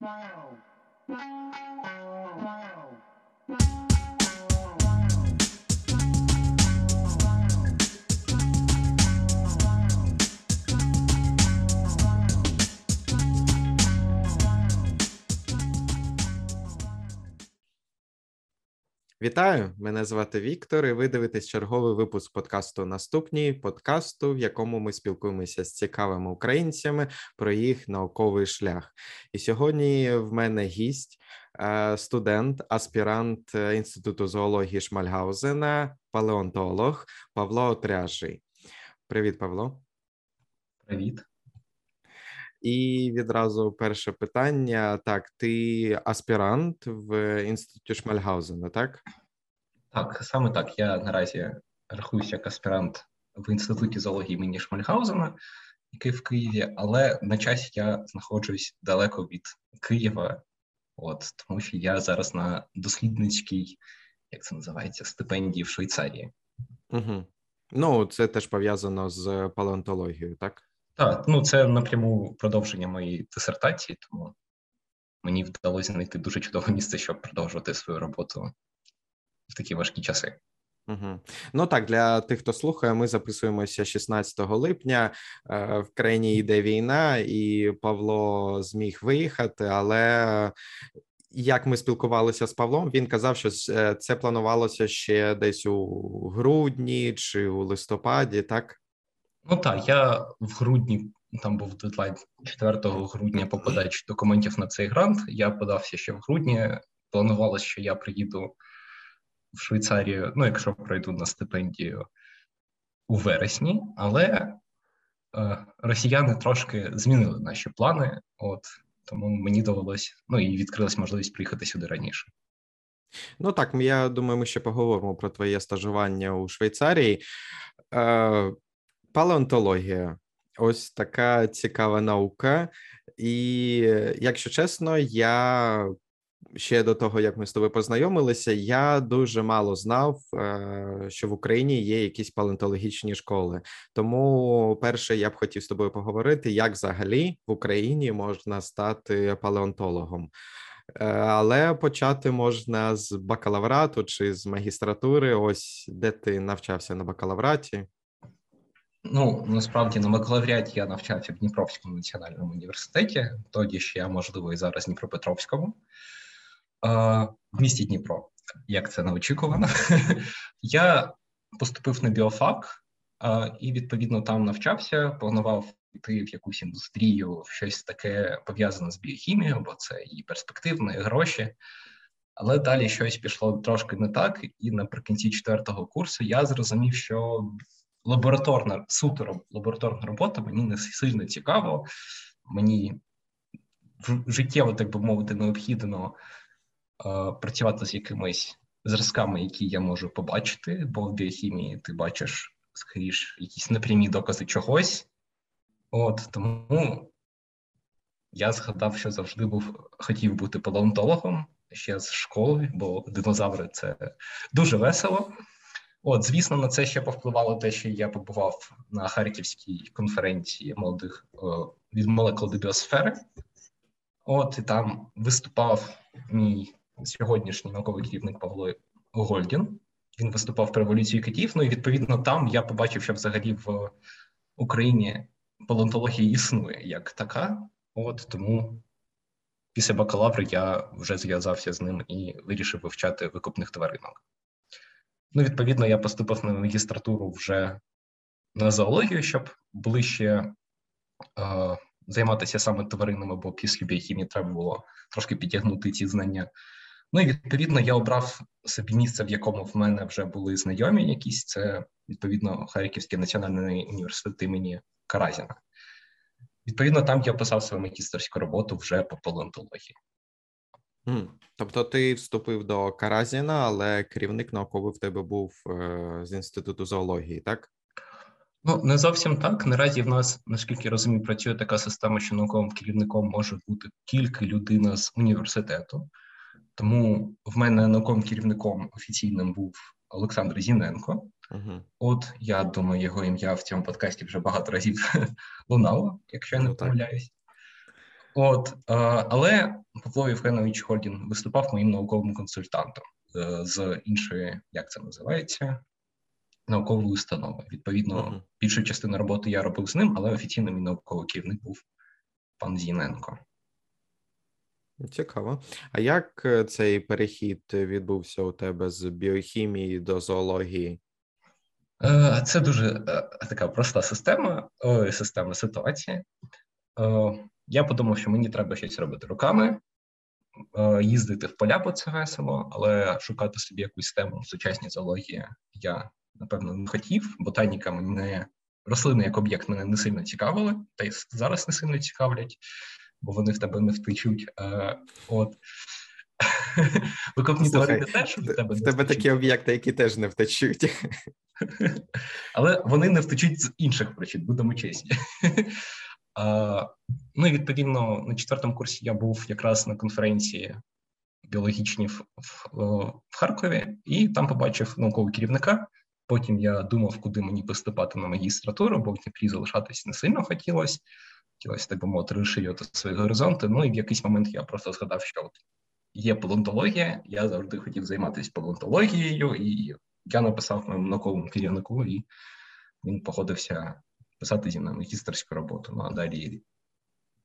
Wow. Wow. Wow. Вітаю! Мене звати Віктор, і ви дивитесь черговий випуск подкасту Наступні подкасту, в якому ми спілкуємося з цікавими українцями про їх науковий шлях. І сьогодні в мене гість, е, студент, аспірант е, інституту зоології Шмальгаузена, палеонтолог Павло Отряжий. Привіт, Павло. Привіт. І відразу перше питання: так, ти аспірант в інституті Шмальгаузена, так? Так, саме так. Я наразі рахуюся як аспірант в інституті зоології імені Шмальгаузена, який в Києві, але на часі я знаходжусь далеко від Києва, от тому що я зараз на дослідницькій, як це називається, стипендії в Швейцарії. Угу. Ну, це теж пов'язано з палеонтологією, так? Так, ну це напряму продовження моєї дисертації, тому мені вдалося знайти дуже чудове місце, щоб продовжувати свою роботу в такі важкі часи. Угу. Ну так, для тих, хто слухає, ми записуємося 16 липня. Е, в країні йде війна, і Павло зміг виїхати. Але як ми спілкувалися з Павлом, він казав, що е, це планувалося ще десь у грудні чи у листопаді, так? Ну так, я в грудні там був дедлайн 4 грудня по подачі документів на цей грант. Я подався ще в грудні. Планувалося, що я приїду в Швейцарію, ну, якщо пройду на стипендію у вересні, але е, росіяни трошки змінили наші плани. От тому мені довелось, ну і відкрилась можливість приїхати сюди раніше. Ну так, я думаю, ми ще поговоримо про твоє стажування у Швейцарії. Е, Палеонтологія ось така цікава наука, і якщо чесно, я ще до того, як ми з тобою познайомилися, я дуже мало знав, е, що в Україні є якісь палеонтологічні школи. Тому перше, я б хотів з тобою поговорити, як взагалі в Україні можна стати палеонтологом. Е, але почати можна з бакалаврату чи з магістратури. Ось де ти навчався на бакалавраті. Ну насправді на бакалавріаті я навчався в Дніпровському національному університеті, тоді ще я, можливо, і зараз Дніпропетровському в місті Дніпро, як це неочікувано. Я поступив на біофак і відповідно там навчався, планував йти в якусь індустрію, в щось таке пов'язане з біохімією, бо це і перспективно, і гроші. Але далі щось пішло трошки не так, і наприкінці четвертого курсу я зрозумів, що лабораторна суто лабораторна робота мені не сильно цікаво. Мені життєво, так би мовити, необхідно е, працювати з якимись зразками, які я можу побачити, бо в біохімії ти бачиш скоріш якісь непрямі докази чогось. От тому я згадав, що завжди був хотів бути палеонтологом ще з школи, бо динозаври це дуже весело. От, звісно, на це ще повпливало те, що я побував на Харківській конференції молодих о, від молекул до біосфери. От і там виступав мій сьогоднішній науковий керівник Павло Гольдін. Він виступав про еволюцію китів. Ну і відповідно там я побачив, що взагалі в Україні палеонтологія існує як така. От тому після бакалаври я вже зв'язався з ним і вирішив вивчати викупних тваринок. Ну, відповідно, я поступив на магістратуру вже на зоологію, щоб ближче е, займатися саме тваринами, бо після біохімії треба було трошки підтягнути ці знання. Ну і відповідно я обрав собі місце, в якому в мене вже були знайомі якісь. Це відповідно Харківський національний університет імені Каразіна. Відповідно, там я писав свою магістерську роботу вже по палеонтології. Тобто ти вступив до Каразіна, але керівник науковий в тебе був е, з інституту зоології, так? Ну не зовсім так. Наразі в нас, наскільки я розумію, працює така система, що науковим керівником може бути тільки людина з університету. Тому в мене науковим керівником офіційним був Олександр Зіненко. Uh-huh. От я думаю, його ім'я в цьому подкасті вже багато разів лунало, якщо я не ну, помиляюсь. От, але Павло Євгенович Хордін виступав моїм науковим консультантом е, з іншої, як це називається, наукової установи. Відповідно, uh-huh. більшу частину роботи я робив з ним, але офіційно мій науковий керівник був пан Зіненко. Цікаво. А як е, цей перехід відбувся у тебе з біохімії до зоології? Е, це дуже така проста система, система ситуації. Я подумав, що мені треба щось робити руками, е, їздити в поля, бо це весело, але шукати собі якусь тему в сучасній зоології я напевно не хотів. Ботаніка мене рослини як об'єкт мене не сильно цікавили, та й зараз не сильно цікавлять, бо вони в тебе не втечуть. Е, от. Викопні тварини теж в тебе в тебе такі об'єкти, які теж не втечуть. Але вони не втечуть з інших причин, будемо чесні. Ну і відповідно на четвертому курсі я був якраз на конференції біологічній в, в, Харкові, і там побачив наукового керівника. Потім я думав, куди мені поступати на магістратуру, бо в Дніпрі залишатись не сильно хотілося. Хотілося, так би мовити, розширювати свої горизонти. Ну і в якийсь момент я просто згадав, що от є палеонтологія, я завжди хотів займатися палеонтологією, і я написав моєму науковому керівнику, і він погодився писати зі мною магістерську роботу, ну а далі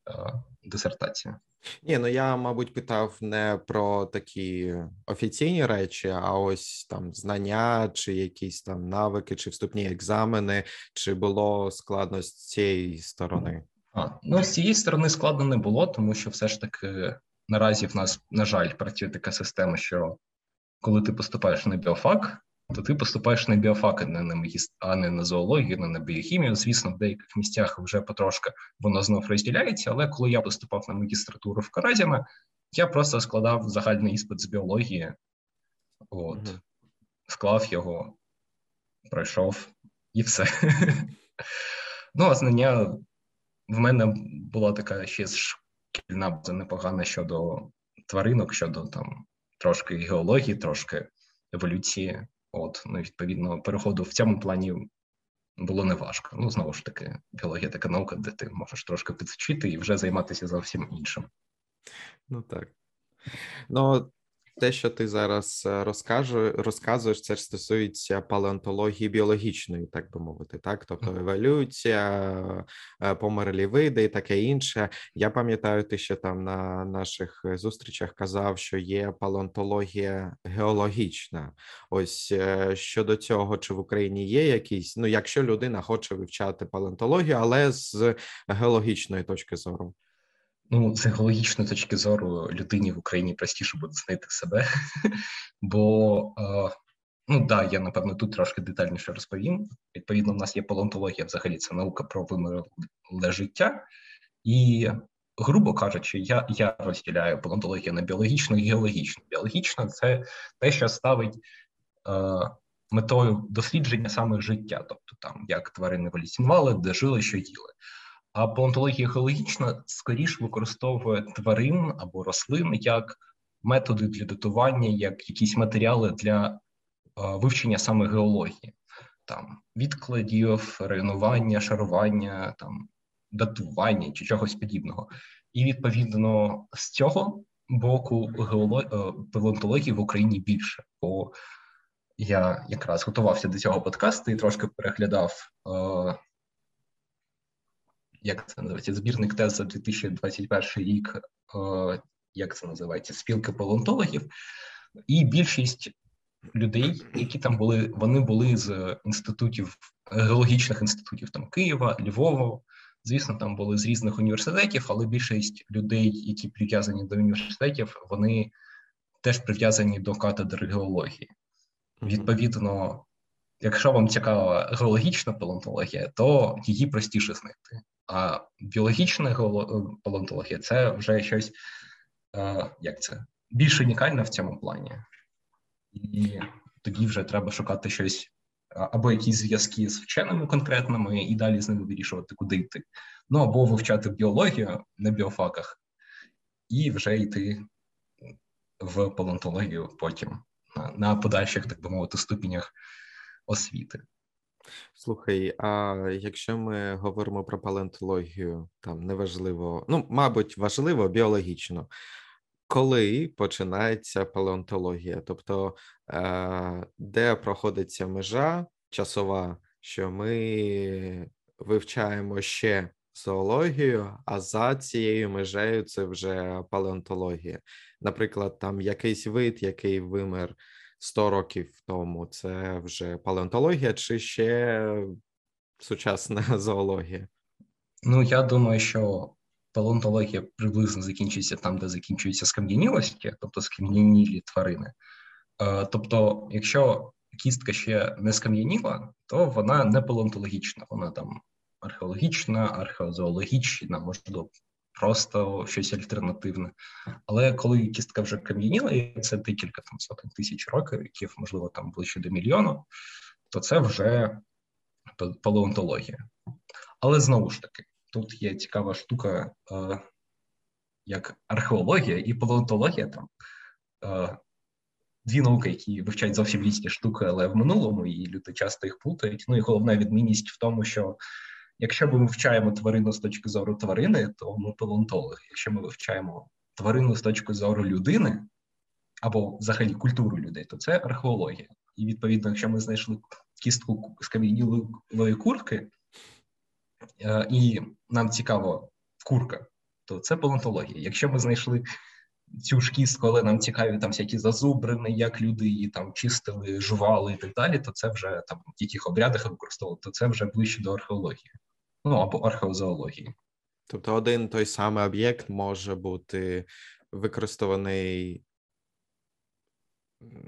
е, дисертація. Ні, ну я, мабуть, питав не про такі офіційні речі, а ось там знання, чи якісь там навики, чи вступні екзамени, чи було складно з цієї сторони? А, Ну, з цієї сторони складно не було, тому що все ж таки наразі в нас, на жаль, працює така система, що коли ти поступаєш на біофак, то ти поступаєш на біофак, а не на магіст... а не на зоологію, не на біохімію. Звісно, в деяких місцях вже потрошки воно знов розділяється. Але коли я поступав на магістратуру в Каразіна, я просто складав загальний іспит з біології, от, mm-hmm. склав його, пройшов і все. Ну, а знання в мене була така ще шкільна база непогана щодо тваринок, щодо там трошки геології, трошки еволюції. От, ну, відповідно, переходу в цьому плані було неважко. Ну, знову ж таки, біологія така наука, де ти можеш трошки підсучити і вже займатися зовсім іншим. Ну так. Ну, те, що ти зараз е, розкажу, розказуєш, це ж стосується палеонтології біологічної, так би мовити, так, тобто еволюція, е, померлі види і таке інше. Я пам'ятаю, ти ще там на наших зустрічах казав, що є палеонтологія геологічна. Ось е, щодо цього, чи в Україні є якісь, ну якщо людина хоче вивчати палеонтологію, але з геологічної точки зору. Ну, з психологічної точки зору людині в Україні простіше буде знайти себе, бо е, ну да, я напевно тут трошки детальніше розповім. Відповідно, в нас є палеонтологія, взагалі це наука про вимерле життя, і, грубо кажучи, я я розділяю палеонтологію на біологічну і геологічну. Біологічна це те, що ставить е, метою дослідження саме життя, тобто там як тварини еволюціонували, де жили, що їли. А палеонтологія геологічна скоріше використовує тварин або рослин як методи для датування, як якісь матеріали для е, вивчення саме геології, там відкладів, районування, шарування, там датування чи чогось подібного. І відповідно з цього боку. Е, палеонтології в Україні більше. Бо я якраз готувався до цього подкасту і трошки переглядав. Е, як це називається, збірник тез за 2021 рік, е, як це називається, спілки палеонтологів, і більшість людей, які там були, вони були з інститутів, геологічних інститутів там Києва, Львова. Звісно, там були з різних університетів, але більшість людей, які прив'язані до університетів, вони теж прив'язані до катедри геології. Відповідно, якщо вам цікава геологічна палеонтологія, то її простіше знайти. А біологічна е, палеонтологія це вже щось е, як це більш унікальне в цьому плані, і тоді вже треба шукати щось або якісь зв'язки з вченими конкретними, і далі з ними вирішувати, куди йти. Ну або вивчати біологію на біофаках, і вже йти в палеонтологію потім на, на подальших, так би мовити, ступенях освіти. Слухай, а якщо ми говоримо про палеонтологію, там неважливо, ну, мабуть, важливо біологічно, коли починається палеонтологія? Тобто, е, де проходиться межа часова, що ми вивчаємо ще зоологію, а за цією межею це вже палеонтологія. Наприклад, там якийсь вид, який вимер 100 років тому, це вже палеонтологія, чи ще сучасна зоологія? Ну, я думаю, що палеонтологія приблизно закінчується там, де закінчуються скам'янілості, тобто скам'янілі тварини. Е, тобто, якщо кістка ще не скам'яніла, то вона не палеонтологічна, вона там археологічна, археозоологічна, можливо, просто щось альтернативне. Але коли кістка вже кам'яніла, і це декілька там сотень тисяч років, можливо, там ближче до мільйону, то це вже палеонтологія. Але знову ж таки, тут є цікава штука, е, як археологія і палеонтологія там. Е, Дві науки, які вивчають зовсім різні штуки, але в минулому, і люди часто їх плутають. Ну і головна відмінність в тому, що Якщо ми вивчаємо тварину з точки зору тварини, то ми палеонтологи. Якщо ми вивчаємо тварину з точки зору людини або взагалі культуру людей, то це археологія. І відповідно, якщо ми знайшли кістку з кам'янілої курки, е, і нам цікаво курка, то це палеонтологія. Якщо ми знайшли цю ж але нам цікаві там всякі зазубрини, як люди її там чистили, жували і так далі, то це вже там в яких обрядах використовували, то це вже ближче до археології ну або археозоології. Тобто один той самий об'єкт може бути використаний,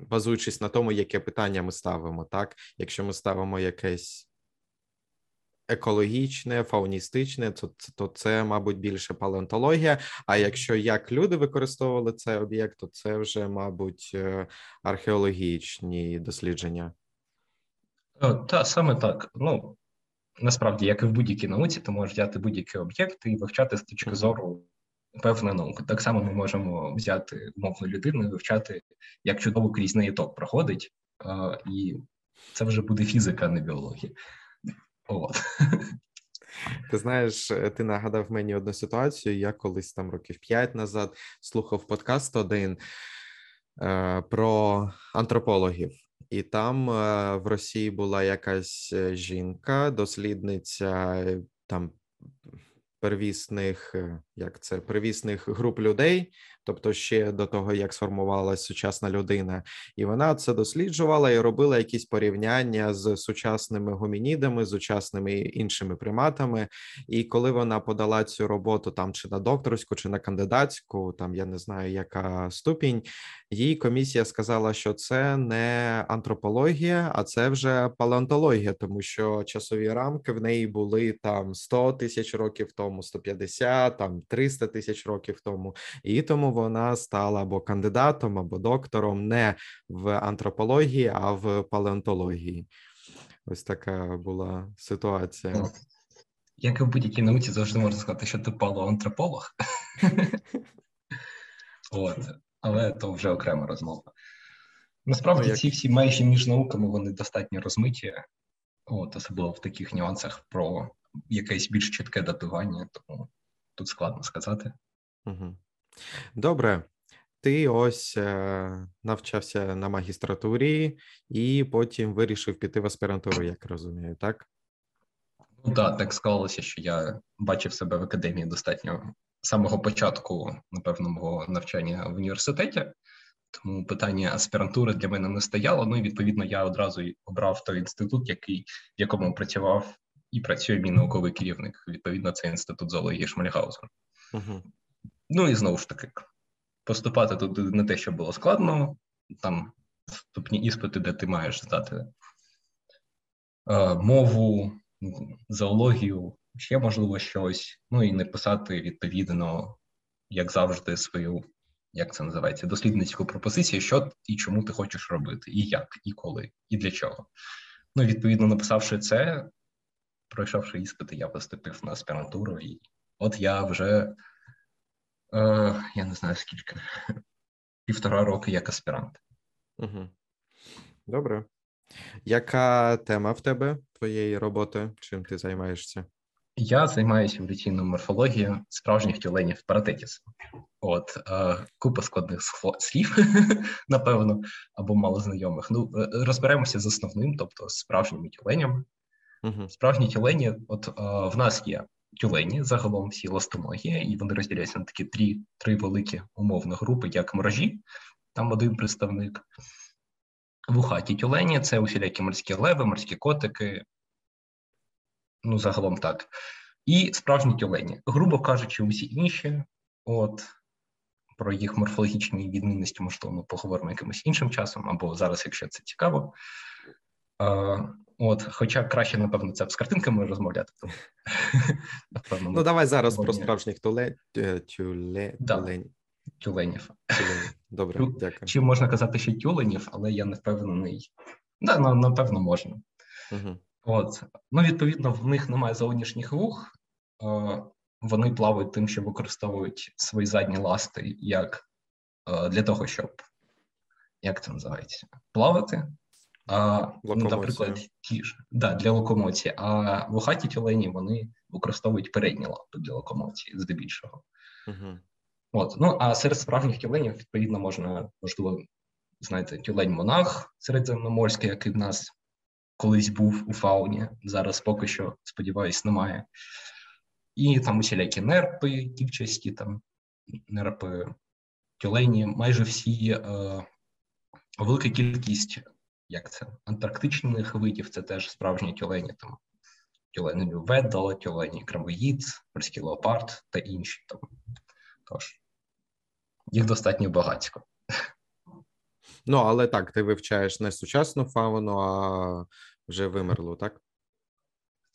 базуючись на тому, яке питання ми ставимо, так? Якщо ми ставимо якесь екологічне, фауністичне, то, то це, мабуть, більше палеонтологія. А якщо як люди використовували цей об'єкт, то це вже, мабуть, е, археологічні дослідження. Е, та саме так. Ну насправді, як і в будь-якій науці, ти можеш взяти будь-який об'єкт і вивчати з точки зору певної науки. Так само ми можемо взяти умовну людину і вивчати, як чудово крізь неї ток проходить, і це вже буде фізика, а не біологія. От. Ти знаєш, ти нагадав мені одну ситуацію. Я колись там років п'ять назад слухав подкаст один е, про антропологів. І там е, в Росії була якась е, жінка, дослідниця е, там первісних, як це первісних груп людей, тобто ще до того, як сформувалася сучасна людина, і вона це досліджувала і робила якісь порівняння з сучасними гомінідами, з сучасними іншими приматами. І коли вона подала цю роботу там чи на докторську, чи на кандидатську, там я не знаю, яка ступінь, їй комісія сказала, що це не антропологія, а це вже палеонтологія, тому що часові рамки в неї були там 100 тисяч років тому, 150, там 300 тисяч років тому, і тому вона стала або кандидатом, або доктором не в антропології, а в палеонтології. Ось така була ситуація. Як і в будь-якій науці завжди можна сказати, що ти палеоантрополог. От. Але то вже окрема розмова. Насправді, ці всі межі між науками вони достатньо розмиті, от, особливо в таких нюансах про якесь більш чітке датування, тому тут складно сказати. Угу. Добре. Ти ось е, навчався на магістратурі і потім вирішив піти в аспірантуру, як розумію, так? Ну так, так склалося, що я бачив себе в академії достатньо самого початку, напевно, мого навчання в університеті. Тому питання аспірантури для мене не стояло. Ну і відповідно я одразу обрав той інститут, який в якому працював і працює мій науковий керівник. Відповідно, це інститут зоології Шмальгаузен. Угу. Ну і знову ж таки, поступати туди не те, що було складно, там вступні іспити, де ти маєш здати е, мову, зоологію, ще можливо щось, ну і не писати відповідно, як завжди, свою, як це називається, дослідницьку пропозицію, що і чому ти хочеш робити, і як, і коли, і для чого. Ну, відповідно, написавши це, пройшовши іспити, я поступив на аспірантуру, і от я вже я не знаю скільки, півтора роки як аспірант. Угу. Добре. Яка тема в тебе твоєї роботи? Чим ти займаєшся? Я займаюся еволюційною морфологією справжніх тюленів паратетіс. От е, купа складних слів, напевно, або мало знайомих. Ну, е, розберемося з основним, тобто з справжніми тюленями. Uh-huh. Справжні тюлені, от е, в нас є тюлені, загалом всі ластомогі, і вони розділяються на такі три три великі умовні групи, як моржі, там один представник. Вухаті тюлені це усілякі морські леви, морські котики, ну загалом так. І справжні тюлені. Грубо кажучи, усі інші, от про їх морфологічні відмінності, можливо, ми поговоримо якимось іншим часом, або зараз, якщо це цікаво. От, Хоча краще, напевно, це з картинками розмовляти. Тому, напевно, Ну, давай зараз про справжніх тюле... тюле... да. тюленів. Тюленів. Добре, Тю... дякую. Чи можна казати ще тюленів, але я не впевнений. Да, напевно, можна. Угу. От, ну відповідно, в них немає зовнішніх вух, е, вони плавають тим, що використовують свої задні ласти як е, для того, щоб як це називається, плавати. А, ну, Наприклад, ті ж да, для локомоції. А вухаті тюлені вони використовують передні лапи для локомоції, здебільшого. Угу. От, ну а серед справжніх тюленів, відповідно, можна можливо знаєте, тюлень монах середземноморський, який в нас колись був у фауні. Зараз поки що, сподіваюсь, немає. І там усілякі нерпи, дівчасті, там нерпи, тюлені, майже всі е, велика кількість, як це, антарктичних видів, це теж справжні тюлені, там тюлені веддала, тюлені крамоїд, морський леопард та інші там. Тож, їх достатньо багатько. Ну, але так, ти вивчаєш не сучасну фауну, а вже вимерлу, так?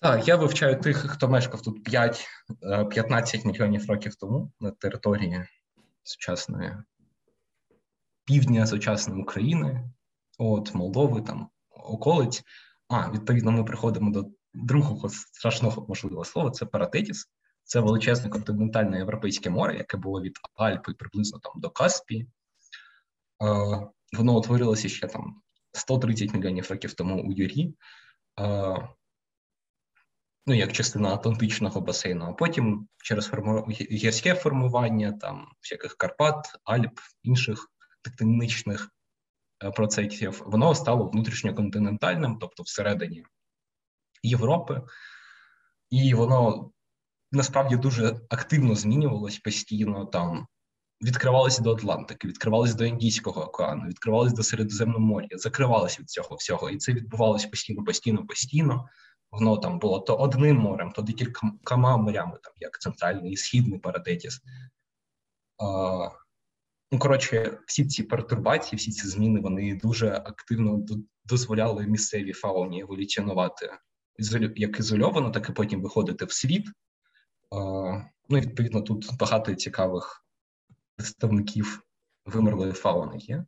Так, я вивчаю тих, хто мешкав тут 5-15 е, мільйонів років тому на території сучасної півдня сучасної України, от Молдови, там околиць. А, відповідно, ми приходимо до другого страшного можливого слова це Паратетіс. Це величезне континентальне європейське море, яке було від Альпи приблизно там до Каспії. Е, воно утворилося ще там 130 мільйонів років тому у Юрі, е, ну як частина Атлантичного басейну, а потім через форму... гірське формування там всяких Карпат, Альп, інших тектонічних процесів, воно стало внутрішньоконтинентальним, тобто всередині Європи, і воно насправді дуже активно змінювалось постійно там відкривалися до Атлантики, відкривалися до Індійського океану, відкривалися до Середземного моря, закривалися від цього всього, і це відбувалося постійно, постійно, постійно. Воно там було то одним морем, то декількома морями, там як центральний і східний паратетіс. Ну, коротше, всі ці пертурбації, всі ці зміни, вони дуже активно дозволяли місцевій фауні еволюціонувати як ізольовано, так і потім виходити в світ. Ну, відповідно, тут багато цікавих представників вимерлої фауни є.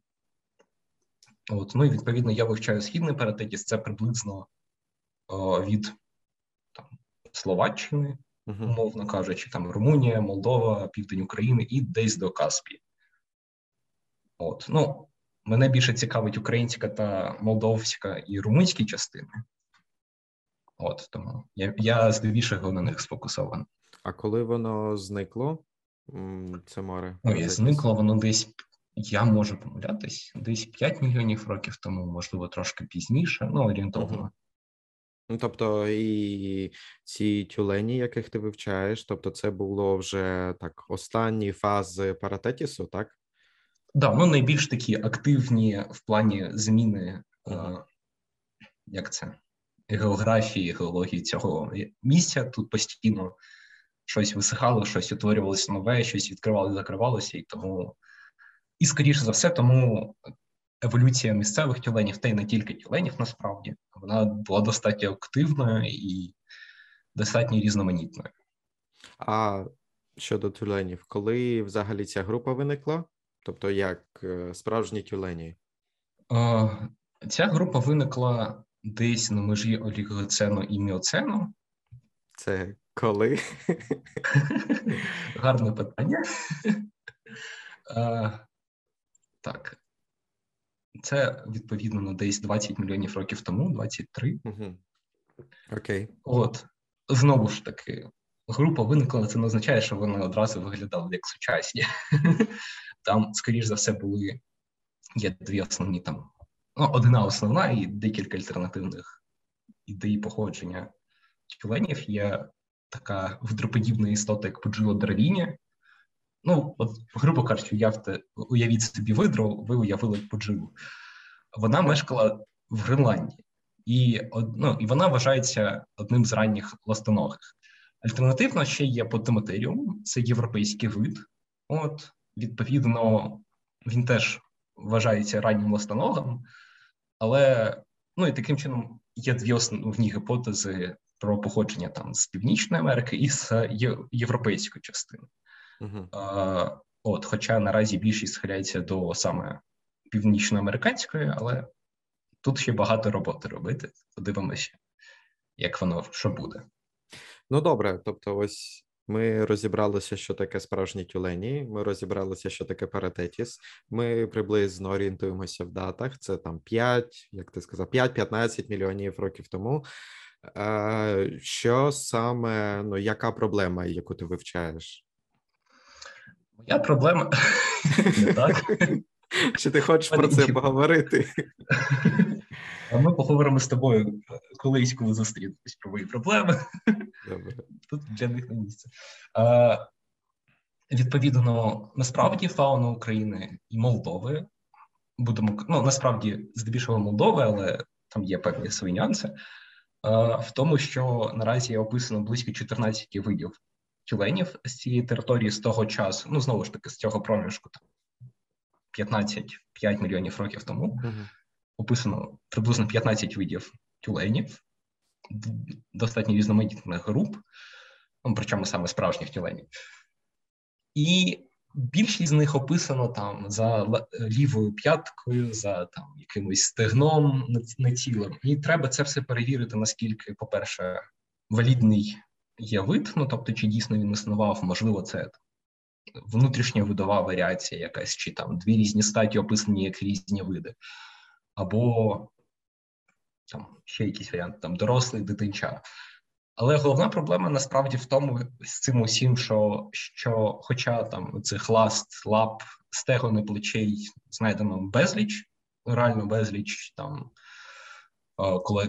От, Ну і відповідно я вивчаю східний паратетіс, це приблизно від там, Словаччини, умовно кажучи, там Румунія, Молдова, Південь України і десь до Каспії. От, ну, Мене більше цікавить українська та молдовська і румунські частини. От тому я я здебільшого на них сфокусований. А коли воно зникло? це море? Ой, зникло воно десь, я можу помилятись, десь 5 мільйонів років тому, можливо, трошки пізніше, ну орієнтовно. Угу. Ну, тобто, і ці тюлені, яких ти вивчаєш, тобто, це було вже так останні фази паратетісу, так? Да, ну найбільш такі активні в плані зміни, е, як це, географії, геології цього місця. Тут постійно щось висихало, щось утворювалося нове, щось відкривалося, закривалося, і тому, і скоріше за все, тому еволюція місцевих тюленів, та й не тільки тюленів, насправді, вона була достатньо активною і достатньо різноманітною. А щодо тюленів, коли взагалі ця група виникла? Тобто, як е, справжні тюлені? Ця група виникла десь на межі олігоцену і міоцену. Це коли? Гарне питання. Так. Це відповідно на десь 20 мільйонів років тому, 23. Угу. Окей. От знову ж таки, група виникла, це не означає, що вони одразу виглядали як сучасні. Там, скоріш за все, були є дві основні там. Ну, одна основна і декілька альтернативних ідей походження тюленів. Є така видроподібна істота, як поджило деревіні. Ну, от, грубо кажучи, уявте, уявіть собі видро, ви уявили поджилу. Вона мешкала в Гренландії, і ну, і вона вважається одним з ранніх ластоногих. Альтернативно ще є Потематеріум, це європейський вид. От, Відповідно, він теж вважається раннім ластоногом, але ну і таким чином є дві основні гіпотези про походження там з Північної Америки і з європейської частини. Uh-huh. А, От, Хоча наразі більшість схиляється до саме північноамериканської, але тут ще багато роботи робити. Подивимося, як воно що буде. Ну добре, тобто, ось ми розібралися, що таке справжні тюлені. Ми розібралися, що таке паратетіс. Ми приблизно орієнтуємося в датах. Це там 5, як ти сказав, 5-15 мільйонів років тому. Що саме, ну, яка проблема, яку ти вивчаєш? Моя проблема так. Чи ти хочеш про це поговорити? А ми поговоримо з тобою колись, коли зустрінемось про мої проблеми. Добре. Тут для них не місце. А, Відповідно, насправді фауна України і Молдови будемо ну насправді здебільшого Молдови, але там є певні свої нюанси. В тому, що наразі описано близько 14 видів тюленів з цієї території з того часу, ну знову ж таки, з цього проміжку 15-5 мільйонів років тому. Uh-huh описано приблизно 15 видів тюленів, достатньо різноманітних груп, ну, причому саме справжніх тюленів. І більшість з них описано там за лівою п'яткою, за там якимось стегном цілим. І треба це все перевірити, наскільки, по-перше, валідний є вид, ну тобто, чи дійсно він існував, можливо, це внутрішня видова варіація, якась, чи там дві різні статі описані як різні види або там ще якісь варіанти, там дорослий дитинча. Але головна проблема насправді в тому з цим усім, що що, хоча там цих ласт, лап, стегони плечей знайдено безліч, реально безліч там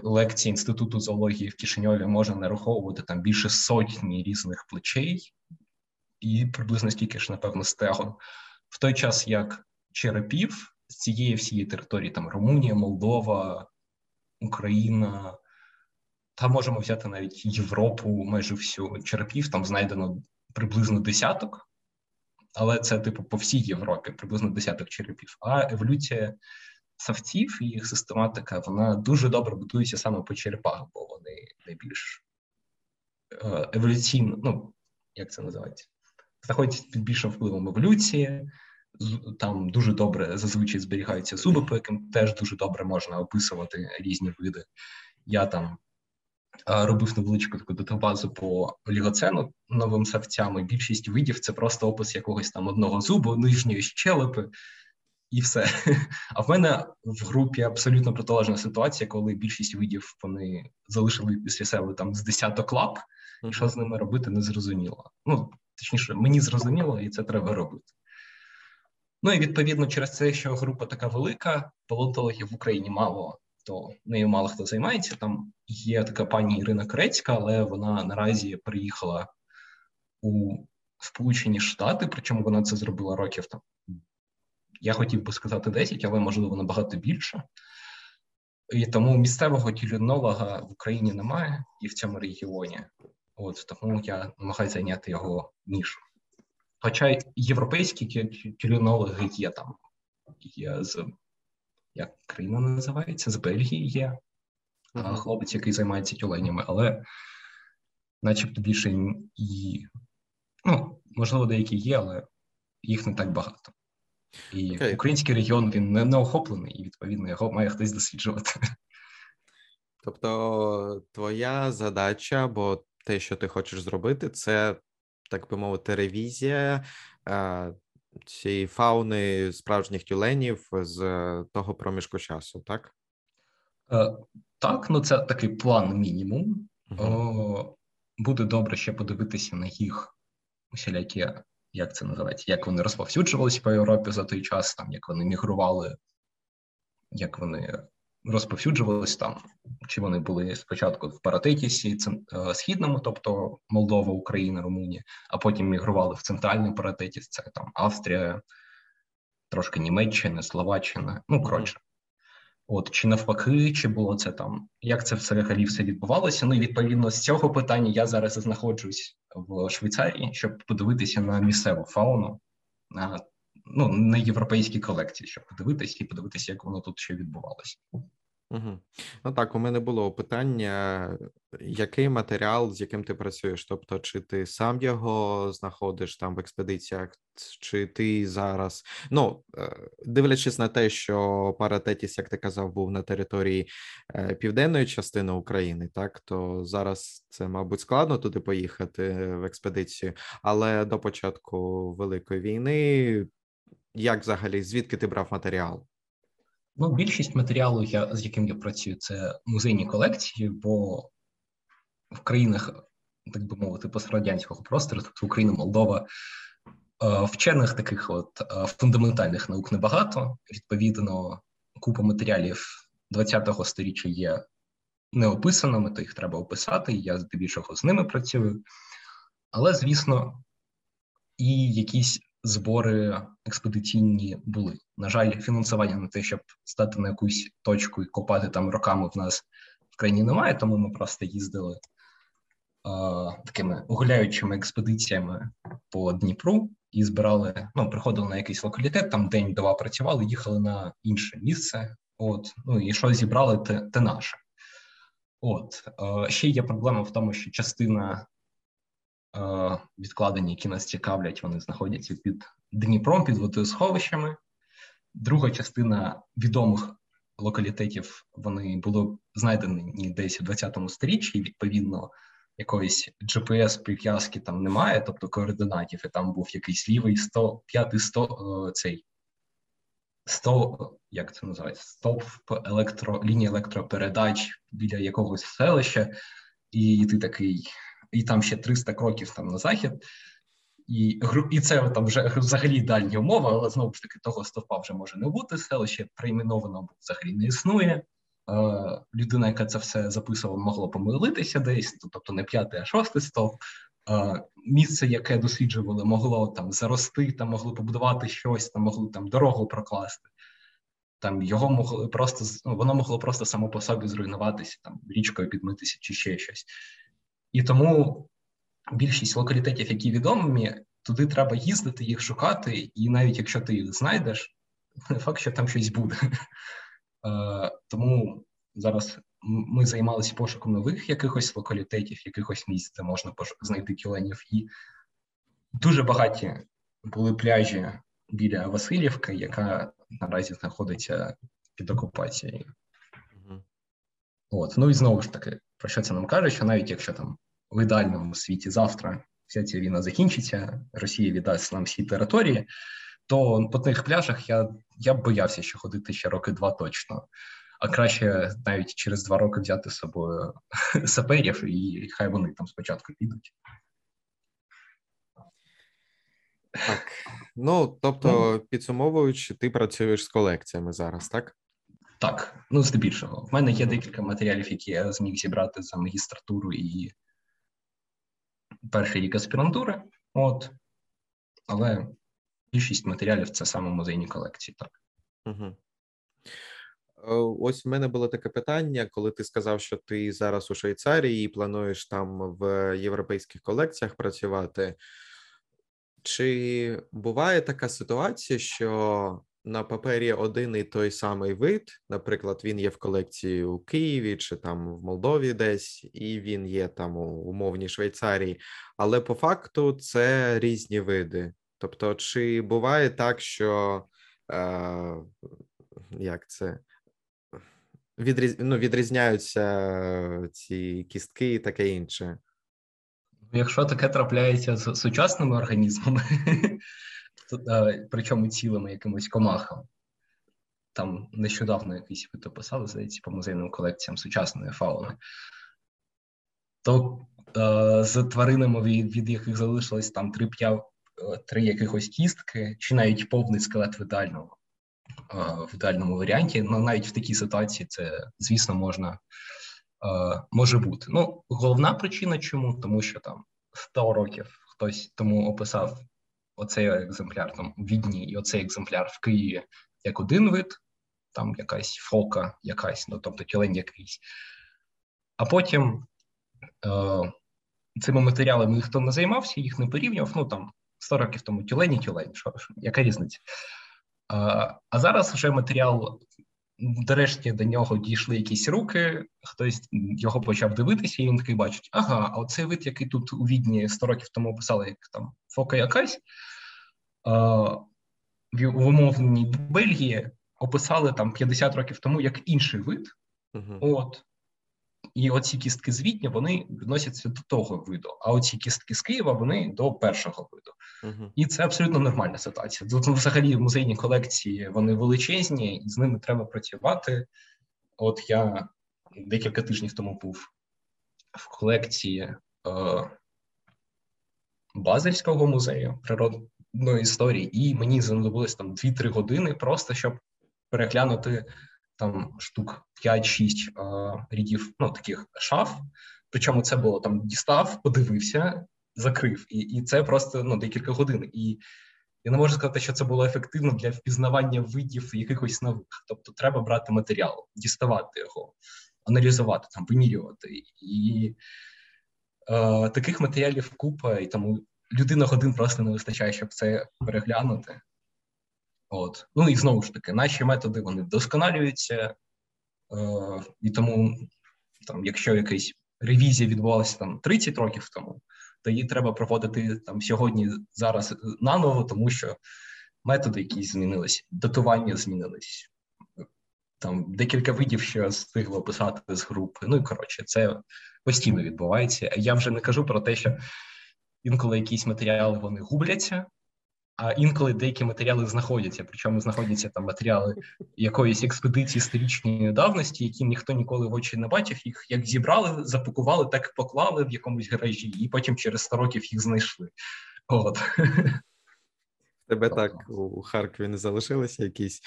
колекції інституту зоології в Кишиньові можна нараховувати там більше сотні різних плечей, і приблизно стільки ж, напевно, стегон. В той час як черепів з цієї всієї території, там Румунія, Молдова, Україна. Та можемо взяти навіть Європу, майже всю черепів, там знайдено приблизно десяток, але це, типу, по всій Європі, приблизно десяток черепів. А еволюція савців і їх систематика, вона дуже добре будується саме по черепах, бо вони найбільш е, еволюційно, ну, як це називається, знаходяться під більшим впливом еволюції, там дуже добре зазвичай зберігаються зуби, по яким теж дуже добре можна описувати різні види. Я там робив невеличку таку датабазу по олігоцену новим савцям, і Більшість видів це просто опис якогось там одного зубу, нижньої щелепи. І все. А в мене в групі абсолютно протилежна ситуація, коли більшість видів вони залишили після себе там з десяток лап, і що з ними робити, не зрозуміло. Ну, точніше, мені зрозуміло, і це треба робити. Ну і відповідно через це, що група така велика, палеонтологів в Україні мало, то нею мало хто займається. Там є така пані Ірина Крецька, але вона наразі приїхала у Сполучені Штати, причому вона це зробила років там. Я хотів би сказати 10, але можливо набагато більше. І тому місцевого тюленолога в Україні немає і в цьому регіоні. От тому я намагаюся зайняти його нішу. Хоча європейські тюленологи є там, є з як країна називається, з Бельгії є uh-huh. хлопець, який займається тюленями, але начебто більше і, ну, можливо, деякі є, але їх не так багато. І okay. український регіон він не, не охоплений, і відповідно його має хтось досліджувати. Тобто, твоя задача, або те, що ти хочеш зробити, це так би мовити, ревізія цієї фауни справжніх тюленів з того проміжку часу, так? Е, Так, ну це такий план мінімум. Угу. Буде добре ще подивитися на їх усілякі, як це називається, як вони розповсюджувалися по Європі за той час, там як вони мігрували, як вони розповсюджувались там, чи вони були спочатку в Паратетісі е, східному, тобто Молдова, Україна, Румунія, а потім мігрували в центральний Паратетіс, це там Австрія, трошки Німеччина, Словаччина, ну коротше. От чи навпаки, чи було це там, як це взагалі все відбувалося? Ну і відповідно з цього питання я зараз знаходжусь в Швейцарії, щоб подивитися на місцеву фауну, на ну на європейські колекції, щоб подивитися і подивитися, як воно тут ще відбувалося. Угу. Ну так, у мене було питання, який матеріал, з яким ти працюєш? Тобто, чи ти сам його знаходиш там в експедиціях, чи ти зараз. Ну, е, дивлячись на те, що Паратетіс, як ти казав, був на території е, південної частини України, так то зараз це, мабуть, складно туди поїхати в експедицію, але до початку Великої війни, як взагалі, звідки ти брав матеріал? Ну, більшість матеріалу, я, з яким я працюю, це музейні колекції, бо в країнах, так би мовити, пострадянського простору, тобто Україна, Молдова, е, вчених таких от е, фундаментальних наук небагато. Відповідно, купа матеріалів 20-го сторіччя є неописаними, то їх треба описати. Я здебільшого з ними працюю. Але, звісно, і якісь збори експедиційні були. На жаль, фінансування на те, щоб стати на якусь точку і копати там роками в нас в країні немає, тому ми просто їздили а, такими гуляючими експедиціями по Дніпру і збирали, ну, приходили на якийсь локалітет, там день-два працювали, їхали на інше місце. От, ну і що зібрали, те, те наше. От е, ще є проблема в тому, що частина Е, відкладені, які нас цікавлять, вони знаходяться під Дніпром, під водосховищами. Друга частина відомих локалітетів вони були знайдені десь у 20 сторіччі, відповідно якоїсь gps прив'язки там немає, тобто координатів, і там був якийсь лівий 100, п'ятий 100, цей 100, як це називається, стоп електро, лінії електропередач біля якогось селища, і ти такий і там ще 300 кроків там на захід. І і це там вже взагалі дальні умови, але знову ж таки того стовпа вже може не бути. Селище перейменовано взагалі не існує. Е, Людина, яка це все записувала, могла помилитися десь, тобто не п'ятий, а шостий стовп. Е, Місце, яке досліджували, могло там зарости, там могли побудувати щось, там могли там дорогу прокласти. Там його могли просто ну, воно могло просто само по собі зруйнуватися, там річкою підмитися чи ще щось. І тому більшість локалітетів, які відомі, туди треба їздити, їх шукати, і навіть якщо ти їх знайдеш, не факт, що там щось буде. Е, тому зараз ми займалися пошуком нових якихось локалітетів, якихось місць, де можна знайти кіленів. І дуже багаті були пляжі біля Васильівки, яка наразі знаходиться під окупацією. От, ну і знову ж таки, про що це нам каже? Що навіть якщо там в ідеальному світі завтра вся ця війна закінчиться, Росія віддасть нам всі території, то по тих пляжах я я б боявся, що ходити ще роки два точно. А краще навіть через два роки взяти з собою саперів, і хай вони там спочатку підуть. Так. Ну, тобто, ну. підсумовуючи, ти працюєш з колекціями зараз, так? Так, ну здебільшого. В мене є декілька матеріалів, які я зміг зібрати за магістратуру і перший рік аспірантури, от, але більшість матеріалів це саме музейні колекції. так. Угу. Ось в мене було таке питання, коли ти сказав, що ти зараз у Швейцарії і плануєш там в європейських колекціях працювати. Чи буває така ситуація, що на папері один і той самий вид. Наприклад, він є в колекції у Києві чи там в Молдові десь, і він є там у умовній Швейцарії, але по факту це різні види. Тобто, чи буває так, що е, як це? Відріз... ну, відрізняються ці кістки і таке інше. Якщо таке трапляється з сучасними організмами, причому цілими якимось комахам. Там нещодавно якийсь вид описали, здається, по музейним колекціям сучасної фауни. То е, з тваринами, від, від яких залишилось там три п'яв, три якихось кістки, чи навіть повний скелет в ідеальному, е, в ідеальному варіанті. Ну, навіть в такій ситуації це, звісно, можна е, може бути. Ну, головна причина, чому? Тому що там 100 років хтось тому описав оцей екземпляр там у Відні і оцей екземпляр в Києві як один вид, там якась фока, якась, ну тобто тюлень якийсь. А потім е, цими матеріалами ніхто не займався, їх не порівнював. Ну там 100 років тому тюлень і тюлень, що, яка різниця? А, а зараз вже матеріал. Нарешті до нього дійшли якісь руки, хтось його почав дивитися, і він такий бачить: ага, а оцей вид, який тут у відні 100 років тому описали, як там фока якась, в умовній Бельгії описали там 50 років тому як інший вид. Uh-huh. От. І оці кістки з Відня, вони відносяться до того виду, а оці кістки з Києва вони до першого виду. Uh-huh. І це абсолютно нормальна ситуація. Тут взагалі музейні колекції вони величезні, і з ними треба працювати. От я декілька тижнів тому був в колекції е, Базельського музею природної історії, і мені знадобилось там 2-3 години просто щоб переглянути там штук 5-6 рядів ну, таких шаф. Причому це було там дістав, подивився, закрив. І і це просто ну, декілька годин. І я не можу сказати, що це було ефективно для впізнавання видів якихось нових. Тобто, треба брати матеріал, діставати його, аналізувати, там, вимірювати. І е, таких матеріалів купа, і тому людина годин просто не вистачає, щоб це переглянути. От. Ну і знову ж таки, наші методи вони вдосконалюються, е, і тому, там, якщо якась ревізія відбувалася там 30 років тому, то її треба проводити там сьогодні, зараз наново, тому що методи якісь змінилися, датування змінились. Там декілька видів, що встигло писати з групи. Ну і коротше, це постійно відбувається. Я вже не кажу про те, що інколи якісь матеріали вони губляться, а інколи деякі матеріали знаходяться. Причому знаходяться там матеріали якоїсь експедиції сторічної давності, які ніхто ніколи в очі не бачив. Їх як зібрали, запакували, так і поклали в якомусь гаражі, і потім через 100 років їх знайшли. От. Тебе так у Харкові не залишилися якісь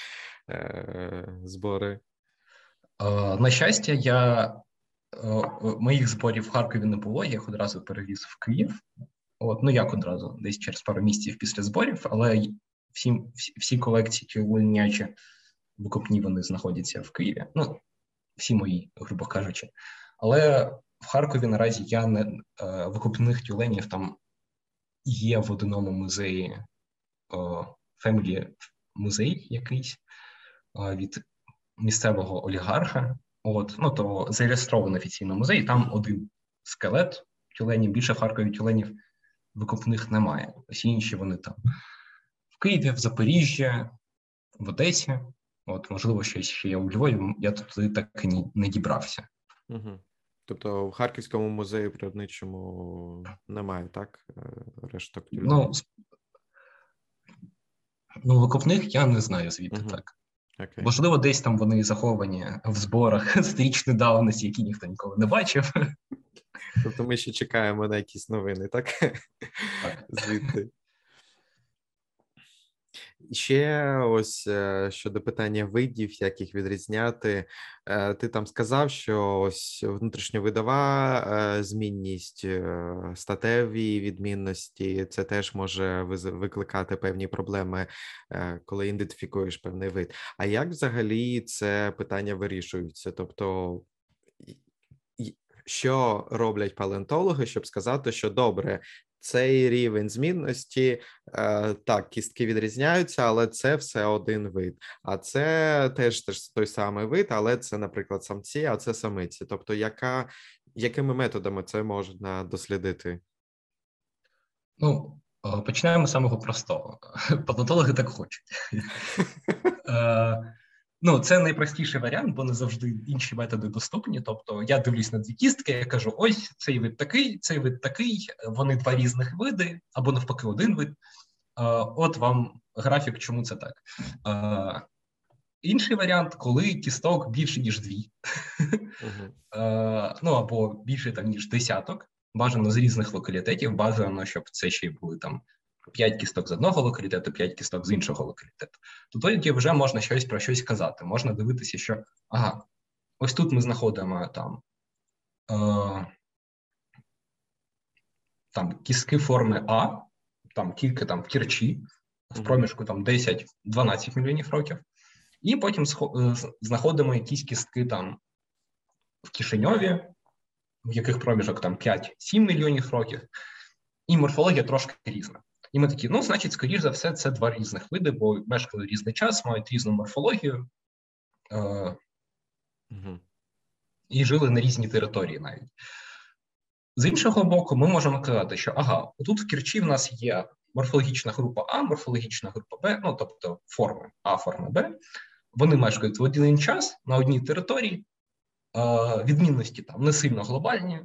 е- збори? Е, на щастя, я е- моїх зборів в Харкові не було. Я їх одразу перевіз в Київ. От, ну як одразу, десь через пару місяців після зборів, але всі всі, колекції тюленячі викопні вони знаходяться в Києві. Ну, всі мої, грубо кажучи. Але в Харкові наразі я не е, викопних тюленів там є в одному музеї Family музей якийсь е, від місцевого олігарха. От, ну то зареєстрований офіційно музей. Там один скелет тюленів, більше в Харкові тюленів викопних немає. Всі інші вони там в Києві, в Запоріжжі, в Одесі. От, можливо, ще ще є у Львові. Я туди так і не, не дібрався. Угу. Тобто в Харківському музеї природничому немає, так? Е, решток Ну, ну, викопних я не знаю звідти угу. так. Okay. Можливо, десь там вони заховані в зборах стрічної давності, які ніхто ніколи не бачив. Тобто ми ще чекаємо на якісь новини, так? так. Звідти. Ще ось е, щодо питання видів, як їх відрізняти. Е, ти там сказав, що ось внутрішньовидова е, змінність, статеві відмінності, це теж може викликати певні проблеми, коли ідентифікуєш певний вид. А як взагалі це питання вирішується? Тобто що роблять палеонтологи, щоб сказати, що добре, цей рівень змінності е, так, кістки відрізняються, але це все один вид. А це теж теж той самий вид, але це, наприклад, самці, а це самиці. Тобто, яка, якими методами це можна дослідити? Ну, е, починаємо з самого простого. Палеонтологи так хочуть. Ну, це найпростіший варіант, бо не завжди інші методи доступні. Тобто я дивлюсь на дві кістки, я кажу: ось цей вид такий, цей вид такий, вони два різних види, або навпаки, один вид. От вам графік, чому це так. Інший варіант, коли кісток більше, ніж дві, uh-huh. ну або більше там, ніж десяток, бажано з різних локалітетів, бажано, щоб це ще й були там 5 кісток з одного локалітету, 5 кісток з іншого локалітету. То тоді вже можна щось про щось казати. Можна дивитися, що ага, ось тут ми знаходимо там е, там кістки форми А, там кілька там в Кірчі, в проміжку там 10-12 мільйонів років, і потім е, знаходимо якісь кістки там в Кишиньові, в яких проміжок там 5-7 мільйонів років, і морфологія трошки різна. І ми такі, ну, значить, скоріш за все, це два різних види, бо мешкали різний час, мають різну морфологію е, угу. і жили на різній території навіть. З іншого боку, ми можемо казати, що ага, тут в Кірчі в нас є морфологічна група А, морфологічна група Б, ну тобто форми А, форми Б. Вони мешкають в один час на одній території, е, відмінності там не сильно глобальні,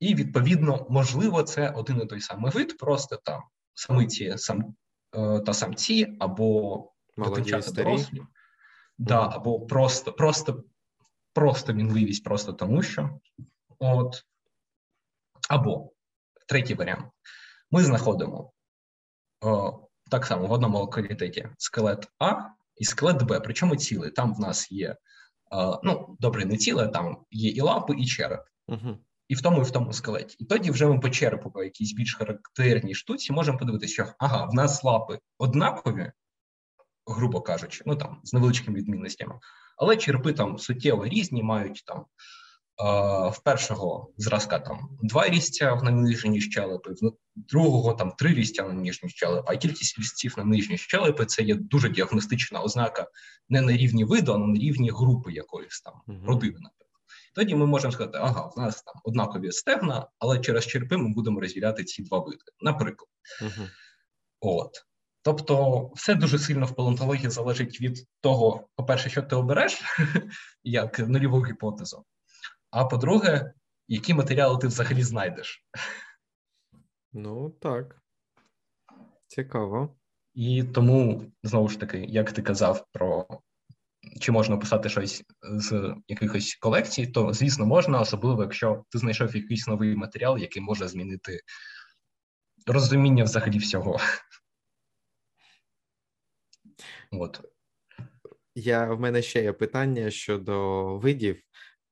і відповідно, можливо, це один і той самий вид, просто там самиці сам, е, та самці, або дитинчата дорослі, да, або просто просто, просто мінливість, просто тому що. От. Або третій варіант. Ми знаходимо о, так само в одному локалітеті скелет А і скелет Б, причому цілий. Там в нас є, о, ну, добре, не ціле, там є і лапи, і череп. Угу і в тому, і в тому скелеті. І тоді вже ми по черепу, по якійсь більш характерній штуці, можемо подивитися, що ага, в нас лапи однакові, грубо кажучи, ну там з невеличкими відмінностями, але черепи там суттєво різні, мають там в першого зразка там два різця на нижній щелепи, в другого там три різця на нижній щелепи, а кількість різців на нижній щелепи це є дуже діагностична ознака не на рівні виду, а на рівні групи якоїсь там родини. Тоді ми можемо сказати, ага, в нас там однакові стегна, але через черепи ми будемо розділяти ці два види, наприклад. uh От. Тобто, все дуже сильно в палеонтології залежить від того, по-перше, що ти обереш, як нульову гіпотезу, а по-друге, які матеріали ти взагалі знайдеш. Ну, так. Цікаво. І тому, знову ж таки, як ти казав про чи можна писати щось з якихось колекцій, то звісно можна, особливо якщо ти знайшов якийсь новий матеріал, який може змінити розуміння взагалі всього. От. Я, В мене ще є питання щодо видів.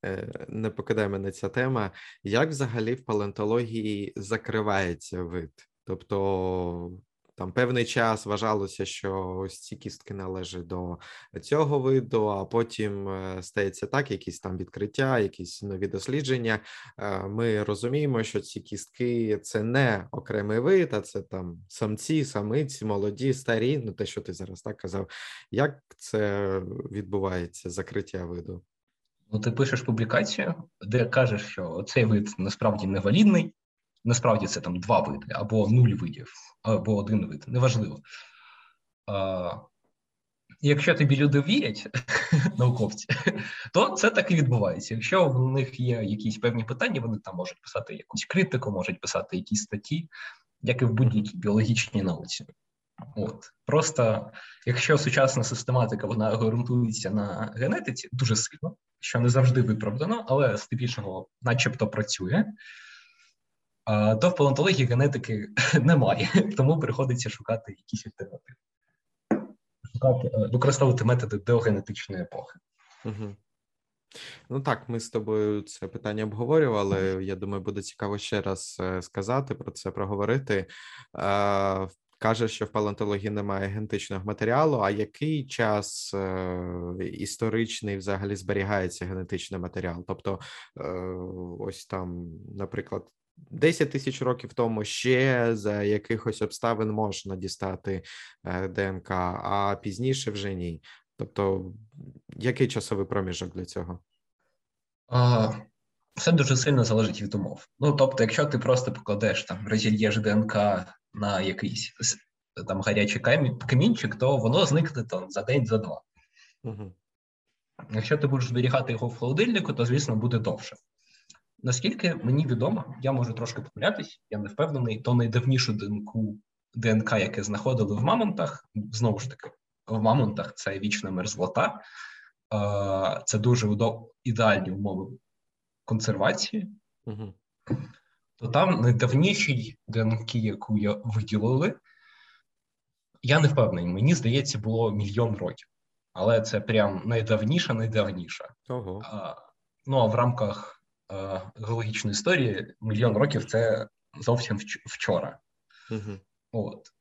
Е, не покидає мене ця тема. Як взагалі в палеонтології закривається вид? Тобто там певний час вважалося, що ось ці кістки належать до цього виду, а потім е, стається так, якісь там відкриття, якісь нові дослідження. Е, ми розуміємо, що ці кістки це не окремий вид, а це там самці, самиці, молоді, старі. Ну те, що ти зараз так казав, як це відбувається закриття виду? Ну, ти пишеш публікацію, де кажеш, що цей вид насправді невалідний, Насправді це там два види, або нуль видів, або один вид, неважливо. А, Якщо тобі люди вірять, науковці, то це так і відбувається. Якщо в них є якісь певні питання, вони там можуть писати якусь критику, можуть писати якісь статті, як і в будь-якій біологічній науці. От Просто якщо сучасна систематика вона ґрунтується на генетиці, дуже сильно, що не завжди виправдано, але здебільшого начебто працює то в палеонтології генетики немає, тому приходиться шукати якісь альтернативи. Шукати, е, використовувати методи деогенетичної епохи. Угу. Ну так, ми з тобою це питання обговорювали. Я думаю, буде цікаво ще раз е, сказати про це, проговорити. Каже, що в палеонтології немає генетичного матеріалу. А який час е, історичний взагалі зберігається генетичний матеріал? Тобто, е, ось там, наприклад, 10 тисяч років тому ще за якихось обставин можна дістати е, ДНК, а пізніше вже ні. Тобто, який часовий проміжок для цього? А, Все дуже сильно залежить від умов. Ну тобто, якщо ти просто покладеш там розільєш ДНК на якийсь там гарячий камінчик, то воно зникне там за день, за два. Угу. Якщо ти будеш зберігати його в холодильнику, то звісно буде довше. Наскільки мені відомо, я можу трошки помилятись, я не впевнений, то найдавнішу ДНК ДНК, яке знаходили в мамонтах, знову ж таки, в мамонтах це вічна мерзлота, це дуже ідеальні умови консервації, угу. то там найдавніший ДНК, яку я виділили, я не впевнений, мені здається, було мільйон років. Але це прям найдавніша, найдавніша. Ого. Ну а в рамках а, геологічної історії мільйон років це зовсім вчора. Угу. От.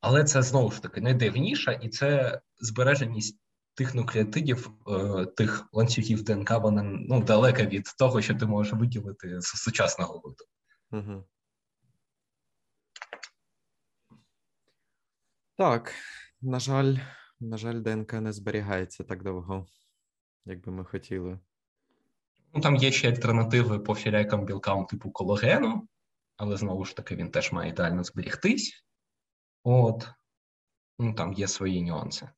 Але це знову ж таки найдивніше, і це збереженість тих нуклеотидів, е, тих ланцюгів ДНК, вона ну, далека від того, що ти можеш виділити з сучасного виду. Угу. Так, на жаль, на жаль, ДНК не зберігається так довго, як би ми хотіли. Ну, Там є ще альтернативи по всіляким білкам типу кологену, але знову ж таки він теж має ідеально зберігтись. От, ну там є свої нюанси.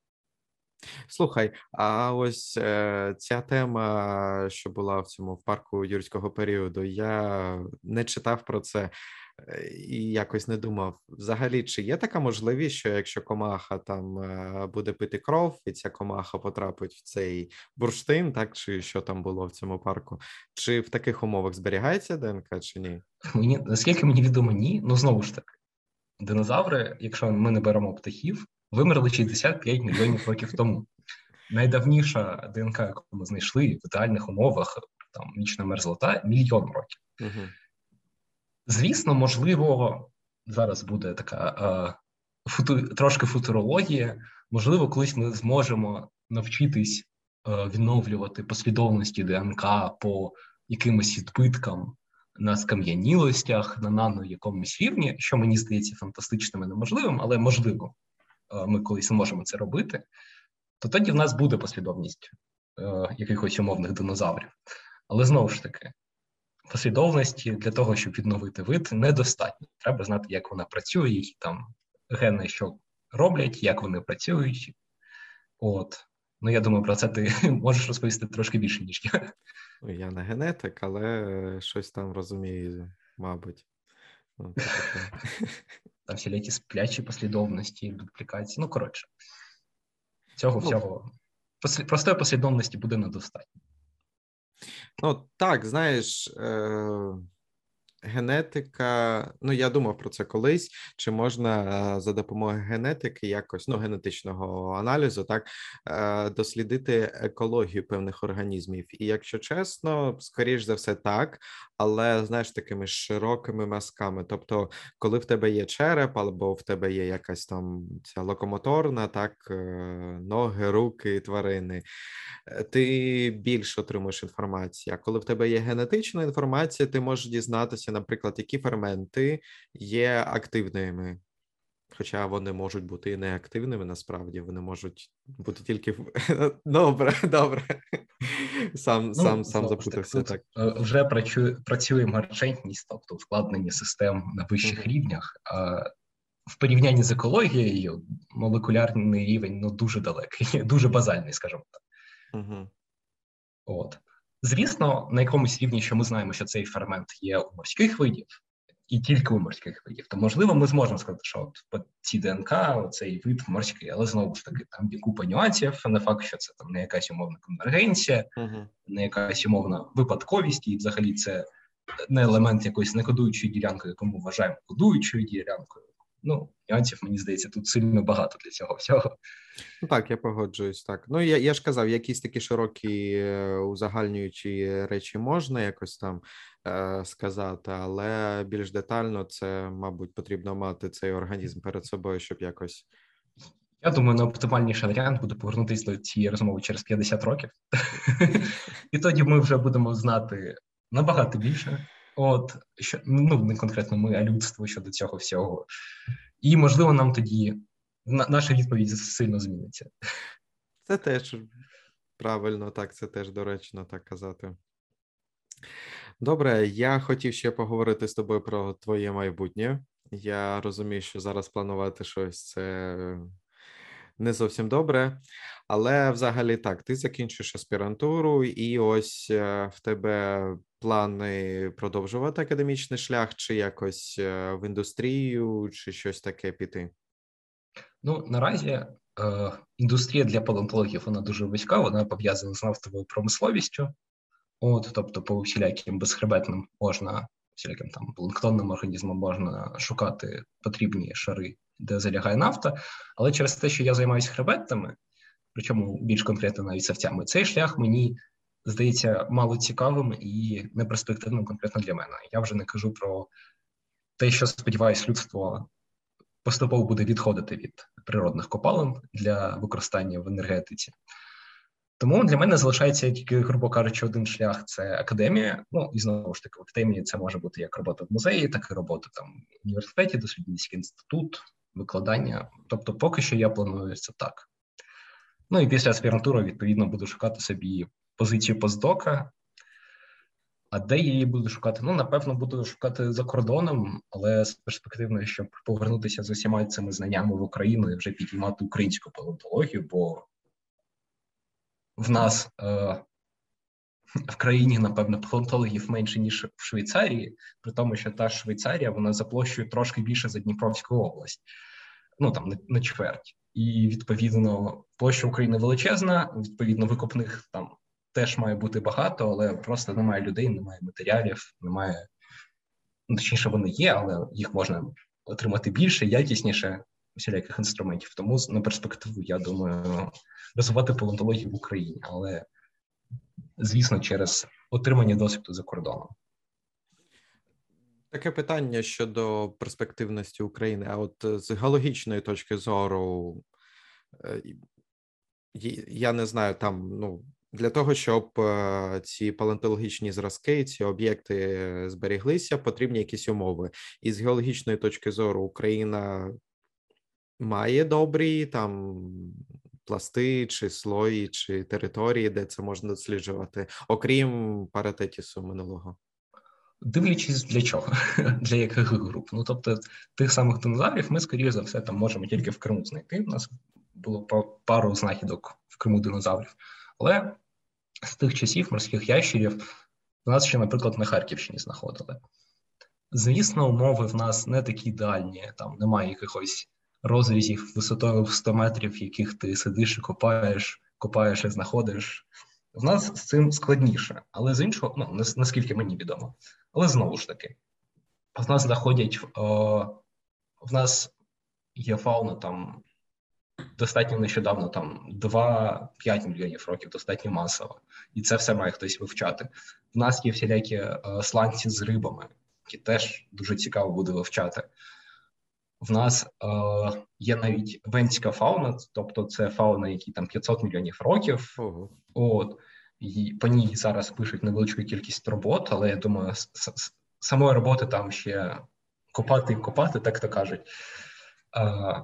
Слухай, а ось е, ця тема, що була в цьому в парку юрського періоду, я не читав про це і якось не думав. Взагалі, чи є така можливість, що якщо комаха там е, буде пити кров, і ця комаха потрапить в цей бурштин, так чи що там було в цьому парку, чи в таких умовах зберігається ДНК, чи ні? Мені наскільки мені відомо, ні. Ну знову ж таки, динозаври, якщо ми не беремо птахів вимерли 65 мільйонів років тому. Найдавніша ДНК, яку ми знайшли в ідеальних умовах, там нічна мерзлота, мільйон років. Угу. Звісно, можливо, зараз буде така а, футу, трошки футурологія. Можливо, колись ми зможемо навчитись а, відновлювати послідовності ДНК по якимось відбиткам на скам'янілостях, на нано якомусь рівні, що мені здається фантастичним і неможливим, але можливо. Е, ми колись можемо це робити, то тоді в нас буде послідовність е, якихось умовних динозаврів. Але знову ж таки, послідовності для того, щоб відновити вид, недостатньо. Треба знати, як вона працює, які там гени що роблять, як вони працюють. От. Ну, я думаю, про це ти можеш розповісти трошки більше, ніж я. Я не генетик, але щось там розумію, мабуть. Ну, там всілякі сплячі послідовності, дуплікації. Ну, коротше, цього ну, всього простої послідовності буде недостатньо. Ну, так, знаєш, е, Генетика, ну я думав про це колись. Чи можна е, за допомогою генетики, якось ну генетичного аналізу, так е, дослідити екологію певних організмів? І якщо чесно, скоріш за все так, але знаєш такими широкими мазками. Тобто, коли в тебе є череп, або в тебе є якась там ця локомоторна, так е, ноги, руки, тварини, ти більше отримуєш інформації. А коли в тебе є генетична інформація, ти можеш дізнатися наприклад, які ферменти є активними. Хоча вони можуть бути і неактивними, насправді вони можуть бути тільки добре, добре. Сам ну, сам сам запутався. Так, так е, вже працює працює марчентність, тобто ускладнення систем на вищих uh-huh. рівнях. А в порівнянні з екологією молекулярний рівень ну дуже далекий, дуже базальний, скажімо так. Uh-huh. От. Звісно, на якомусь рівні, що ми знаємо, що цей фермент є у морських видів, і тільки у морських видів, то можливо, ми зможемо сказати, що от ці ДНК, цей вид морський, але знову ж таки, там є купа нюансів, не факт, що це там не якась умовна конвергенція, uh-huh. не якась умовна випадковість, і взагалі це не елемент якоїсь некодуючої ділянки, яку ми вважаємо кодуючою ділянкою. Ну, нюансів, мені здається, тут сильно багато для цього всього. Ну так, я погоджуюсь. Так. Ну я я ж казав, якісь такі широкі е, узагальнюючі речі можна якось там е, сказати, але більш детально це, мабуть, потрібно мати цей організм перед собою, щоб якось. Я думаю, найоптимальніший варіант буде повернутися до цієї розмови через 50 років, і тоді ми вже будемо знати набагато більше. От що ну не конкретно ми, а людство щодо цього всього. І можливо, нам тоді на, наша відповідь сильно зміниться. Це теж правильно, так, це теж доречно так казати. Добре, я хотів ще поговорити з тобою про твоє майбутнє. Я розумію, що зараз планувати щось це не зовсім добре, але взагалі так, ти закінчуєш аспірантуру, і ось е, в тебе плани продовжувати академічний шлях, чи якось е, в індустрію, чи щось таке піти? Ну наразі е, індустрія для палеонтологів вона дуже вузька, вона пов'язана з нафтовою промисловістю. От, тобто, по всіляким безхребетним можна, всіляким там планктонним організмам можна шукати потрібні шари, де залягає нафта. Але через те, що я займаюся хребетами, причому більш конкретно навіть савцями, цей шлях мені здається мало цікавим і неперспективним конкретно для мене. Я вже не кажу про те, що сподіваюсь, людство поступово буде відходити від природних копалин для використання в енергетиці. Тому для мене залишається тільки, грубо кажучи, один шлях це академія. Ну і знову ж таки, в академії це може бути як робота в музеї, так і робота там в університеті, дослідницький інститут, викладання. Тобто, поки що я планую це так. Ну і після аспірантури, відповідно, буду шукати собі позицію постдока. А де я її буду шукати? Ну, напевно, буду шукати за кордоном, але з перспективою, щоб повернутися з усіма цими знаннями в Україну і вже підіймати українську палеонтологію, бо в нас е, в країні, напевно, палеонтологів менше, ніж в Швейцарії, при тому, що та Швейцарія вона за площею трошки більше за Дніпровську область, ну там на, на чверть. І відповідно площа України величезна, відповідно, викопних там теж має бути багато, але просто немає людей, немає матеріалів, немає. Ну, точніше, вони є, але їх можна отримати більше, якісніше усіляких інструментів. Тому на перспективу, я думаю, розвивати палеонтологію в Україні, але звісно, через отримання досвіду за кордоном. Таке питання щодо перспективності України. А от з геологічної точки зору, е, я не знаю, там ну для того, щоб е, ці палеонтологічні зразки, ці об'єкти зберіглися, потрібні якісь умови. І з геологічної точки зору Україна має добрі там пласти, чи слої, чи території, де це можна досліджувати, окрім паратетісу минулого. Дивлячись для чого, для яких груп. Ну тобто, тих самих динозаврів ми, скоріше за все, там можемо тільки в Криму знайти. У нас було пару знахідок в Криму динозаврів. Але з тих часів морських ящерів в нас ще, наприклад, на Харківщині знаходили. Звісно, умови в нас не такі ідеальні, там немає якихось розрізів висотою в 100 метрів, яких ти сидиш і копаєш, копаєш і знаходиш. В нас з цим складніше, але з іншого, ну наскільки мені відомо. Але знову ж таки, в нас знаходять о, в нас є фауна там достатньо нещодавно, там 2-5 мільйонів років, достатньо масово, і це все має хтось вивчати. В нас є всілякі е, сланці з рибами, які теж дуже цікаво буде вивчати. В нас е, є навіть венська фауна, тобто це фауна, якій там 500 мільйонів років. Ого. От і по ній зараз пишуть невеличку кількість робот, але я думаю, самої роботи там ще копати і копати, так то кажуть. Е,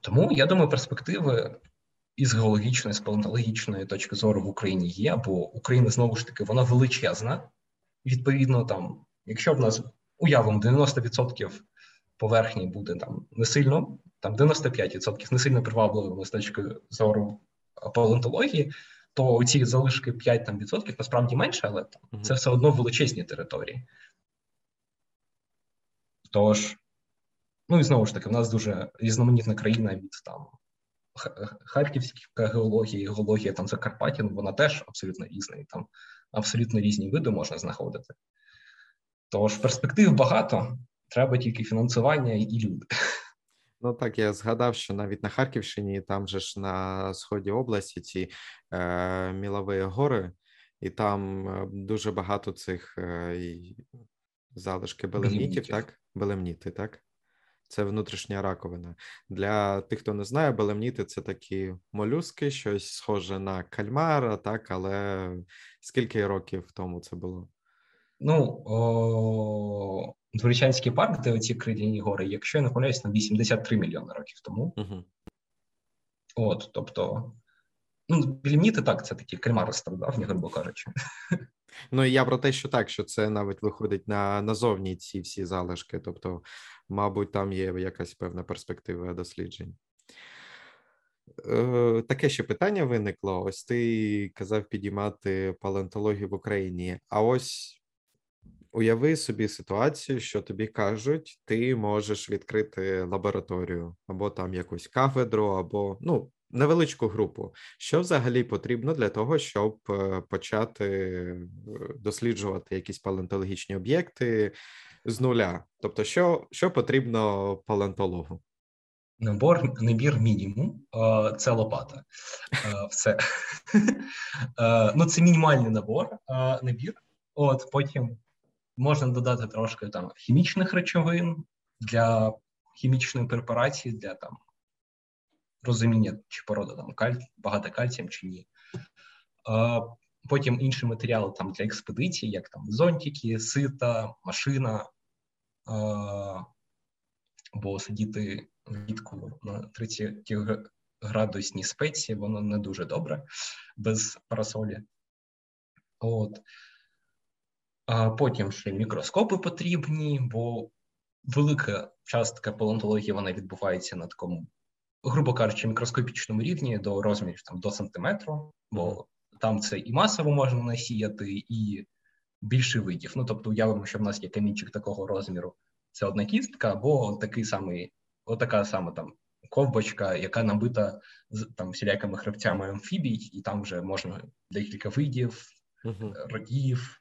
тому я думаю, перспективи із геологічної, з палеонтологічної точки зору в Україні є, бо Україна знову ж таки вона величезна. Відповідно, там, якщо в нас уявимо 90% поверхні буде там не сильно, там 95% не сильно привабливими з точки зору палеонтології, то ці залишки 5 там, відсотків насправді менше, але там, це все одно величезні території. Тож Ну і знову ж таки, в нас дуже різноманітна країна від там Харківська геологія, геологія там Закарпаття, ну, вона теж абсолютно різна, і там абсолютно різні види можна знаходити. Тож перспектив багато, треба тільки фінансування і люди. Ну так, я згадав, що навіть на Харківщині, там же ж на сході області ці е, мілові гори, і там е, дуже багато цих е, залишки белемнітів, так? Белемніти, так? Це внутрішня раковина. Для тих, хто не знає, белемніти це такі молюски, щось схоже на кальмара, так, але скільки років тому це було? Ну, о, Дворічанський парк, де оці кридяні гори, якщо я не помиляюсь, на 83 мільйони років тому. Угу. От, тобто, ну, белемніти так, це такі кальмари стародавні, грубо кажучи. Ну і я про те, що так, що це навіть виходить на назовні ці всі залишки. Тобто, мабуть, там є якась певна перспектива досліджень. е, таке ще питання виникло. Ось ти казав підіймати палеонтологію в Україні. А ось уяви собі ситуацію, що тобі кажуть, ти можеш відкрити лабораторію або там якусь кафедру, або ну невеличку групу. Що взагалі потрібно для того, щоб е, почати е, досліджувати якісь палеонтологічні об'єкти з нуля? Тобто, що, що потрібно палеонтологу? Набор, набір мінімум це лопата. Все. Ну, це мінімальний набор, набір. От потім можна додати трошки там хімічних речовин для хімічної препарації, для там розуміння, чи порода там каль... багато кальцієм чи ні. А, Потім інші матеріали там для експедицій, як там зонтики, сита, машина. А, Бо сидіти влітку на 30 градусній спеції, воно не дуже добре без парасолі. От. А Потім ще мікроскопи потрібні, бо велика частка палеонтології вона відбувається на такому грубо кажучи, мікроскопічному рівні до розмірів там до сантиметру, бо там це і масово можна насіяти, і більше видів. Ну тобто, уявимо, що в нас є камінчик такого розміру, це одна кістка, або такий самий, отака сама там ковбочка, яка набита з там всілякими хребцями амфібій, і там вже можна декілька видів, uh-huh. родів,